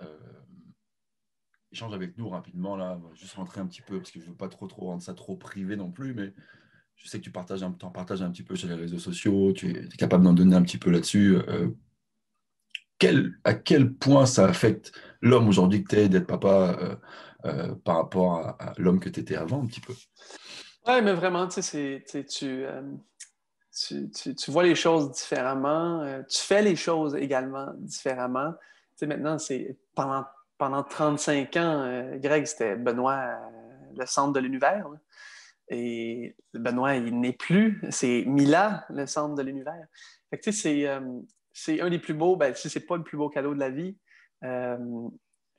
Euh, échange avec nous rapidement, là. Juste rentrer un petit peu, parce que je ne veux pas trop, trop rendre ça trop privé non plus, mais je sais que tu partages un, t'en partages un petit peu sur les réseaux sociaux, tu es, capable d'en donner un petit peu là-dessus. Euh, quel, à quel point ça affecte l'homme aujourd'hui que tu es d'être papa euh, euh, par rapport à, l'homme que tu étais avant un petit peu? Oui, mais vraiment, tu sais, tu, tu, tu, vois les choses différemment. tu fais les choses également différemment. Tu maintenant, c'est pendant, pendant 35 ans, Greg, c'était Benoît, le centre de l'univers. Et Benoît, il n'est plus. C'est Mila, le centre de l'univers. Fait que, euh, c'est un des plus beaux, ben, si c'est pas le plus beau cadeau de la vie. euh,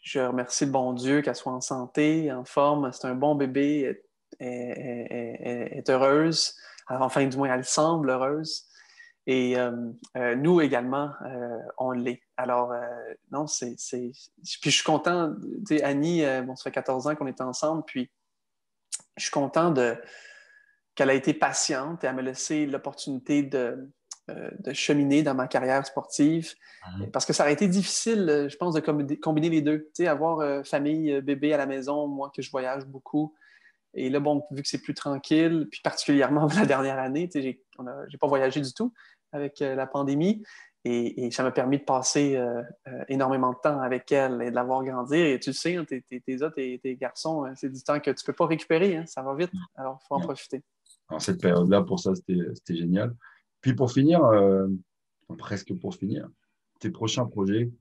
je remercie le bon Dieu qu'elle soit en santé, en forme. C'est un bon bébé est, est- heureuse. Enfin, du moins, elle semble heureuse. Et euh, nous également, on l'est. Alors, non, c'est. Puis je suis content. Annie, bon, ça fait 14 ans qu'on est ensemble, puis je suis content de qu'elle a été patiente et elle m'a laissé l'opportunité de, euh, de cheminer dans ma carrière sportive. Mhm. Parce que ça aurait été difficile, euh, je pense, de combi- combiner les deux. Tu sais, avoir euh, famille, bébé à la maison, moi que je voyage beaucoup. Et là, bon, vu que c'est plus tranquille, puis particulièrement la dernière année, tu sais, j'ai on a- j'ai pas voyagé du tout avec euh, la pandémie. Et, et ça m'a permis de passer euh, euh, énormément de temps avec elle et de la voir grandir. Et tu le sais, hein, tes, tes, tes, autres, tes, tes garçons, hein, c'est du temps que tu peux pas récupérer. hein, ça va vite. Alors, il faut en profiter. Alors, cette période-là, pour ça, c'était c'était génial. Puis pour finir, euh, presque pour finir, tes prochains projets.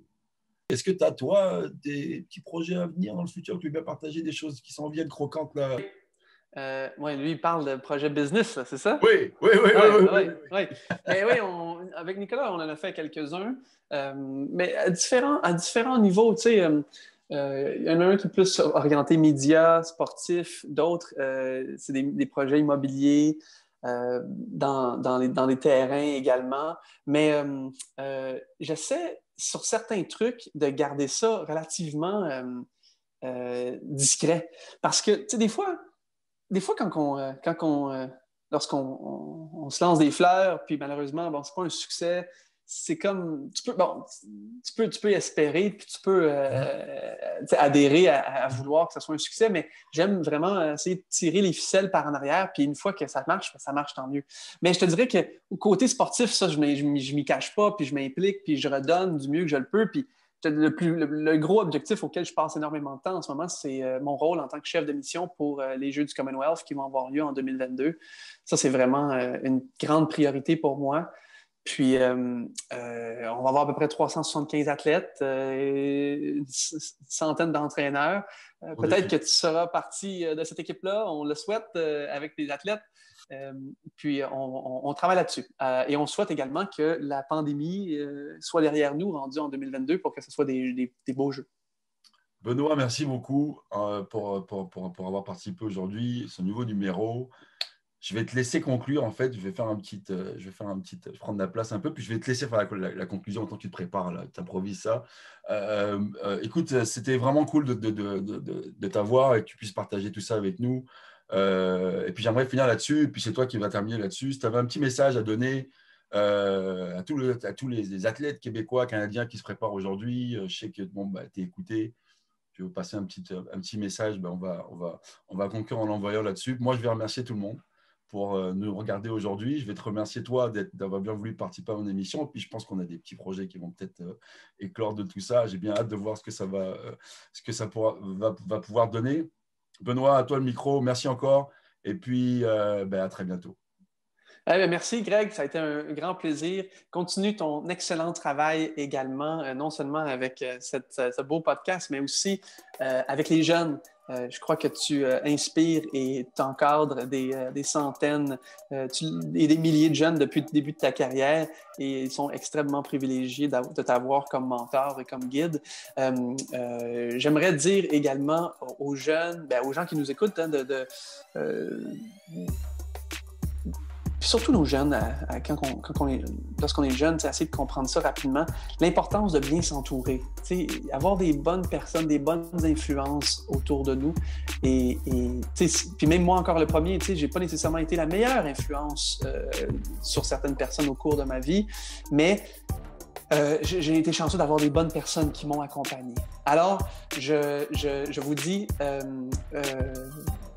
Est-ce que tu as, toi, des petits projets à venir dans le futur? Que tu veux bien partager, des choses qui s'en viennent croquantes là? Euh, ouais, lui, il parle de projet business, c'est ça? Oui, oui, oui, oui. Ouais, oui. Mais oui, on- avec Nicolas, on en a fait quelques-uns, euh, mais à différents, à différents niveaux. Tu sais, euh, euh, il y en a un qui est plus orienté médias, sportif, d'autres, c'est des, des projets immobiliers. dans, dans, les, dans les terrains également. Mais j'essaie, sur certains trucs, de garder ça relativement discret. Parce que, tu sais, des fois, des fois, quand on, euh, quand on, euh, lorsqu'on on, se lance des fleurs, puis malheureusement, bon, c'est pas un succès, c'est comme, tu peux, bon, tu peux, tu peux espérer, puis tu peux euh, adhérer à, à vouloir que ce soit un succès, mais j'aime vraiment essayer de tirer les ficelles par en arrière, puis une fois que ça marche, ben, ça marche tant mieux. Mais je te dirais que au côté sportif, ça, je m'y cache pas, puis je m'implique, puis je redonne du mieux que je le peux, puis le, plus, le, le gros objectif auquel je passe énormément de temps en ce moment, c'est euh, mon rôle en tant que chef de mission pour euh, les Jeux du Commonwealth qui vont avoir lieu en 2022. Ça, c'est vraiment euh, une grande priorité pour moi. Puis, euh, euh, on va avoir à peu près 375 athlètes, euh, une centaine d'entraîneurs. Euh, Peut-être que tu seras partie euh, de cette équipe-là, on le souhaite, euh, avec des athlètes. Euh, puis on, travaille là-dessus. Euh, et on souhaite également que la pandémie euh, soit derrière nous, rendue en 2022, pour que ce soit des, des, beaux jeux. Benoît, merci beaucoup pour, pour, pour, avoir participé aujourd'hui, ce nouveau numéro. Je vais te laisser conclure. En fait, je vais faire un petit, je vais faire un petit, prendre la place un peu, puis je vais te laisser faire la, conclusion en tant que tu te prépares, tu improvises ça. Écoute, c'était vraiment cool de, de, de, de t'avoir et que tu puisses partager tout ça avec nous. Euh, et puis j'aimerais finir là-dessus, puis c'est toi qui vas terminer là-dessus. Si tu avais un petit message à donner euh, à, tous les, athlètes québécois, canadiens qui se préparent aujourd'hui, je sais que bon, bah, tu es écouté. vais vous passer un petit, message. Ben, on, va, on, va, on va conclure en l'envoyant là-dessus. Moi, je vais remercier tout le monde pour euh, nous regarder aujourd'hui. Je vais te remercier, toi, d'avoir bien voulu participer à mon émission. Et puis, je pense qu'on a des petits projets qui vont peut-être euh, éclore de tout ça. J'ai bien hâte de voir ce que ça, va, euh, ce que ça pourra, va, pouvoir donner. Benoît, à toi le micro. Merci encore. Et puis, ben, à très bientôt. Eh merci, Greg. Ça a été un grand plaisir. Continue ton excellent travail également, non seulement avec cette, ce beau podcast, mais aussi avec les jeunes. Euh, je crois que tu euh, inspires et t'encadres des, euh, des centaines et des milliers de jeunes depuis le début de ta carrière et ils sont extrêmement privilégiés de t'avoir comme mentor et comme guide. J'aimerais dire également aux jeunes, ben, aux gens qui nous écoutent, hein, de, de surtout nos jeunes, quand on, est, lorsqu'on est jeune, c'est assez de comprendre ça rapidement, l'importance de bien s'entourer, avoir des bonnes personnes, des bonnes influences autour de nous. Et, puis même moi encore le premier, je n'ai pas nécessairement été la meilleure influence euh, sur certaines personnes au cours de ma vie, mais euh, j'ai été chanceux d'avoir des bonnes personnes qui m'ont accompagné. Alors, je, je, vous dis euh,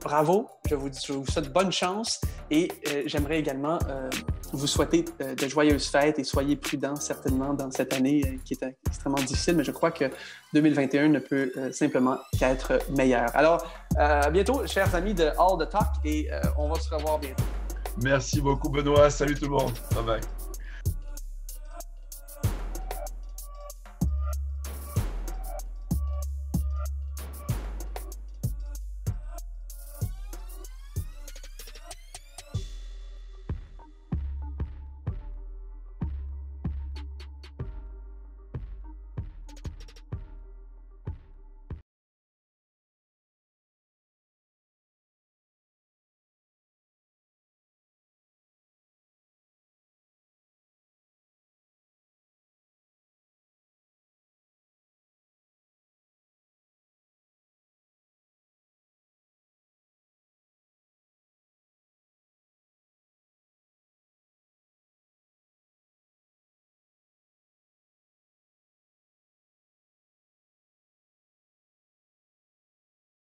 bravo, je vous, je vous souhaite bonne chance et euh, j'aimerais également euh, vous souhaiter euh, de joyeuses fêtes et soyez prudents certainement dans cette année qui est extrêmement difficile, mais je crois que 2021 ne peut simplement qu'être meilleur. Alors, à bientôt, chers amis de All the Talk et on va se revoir bientôt. Merci beaucoup, Benoît. Salut tout le monde. Bye bye.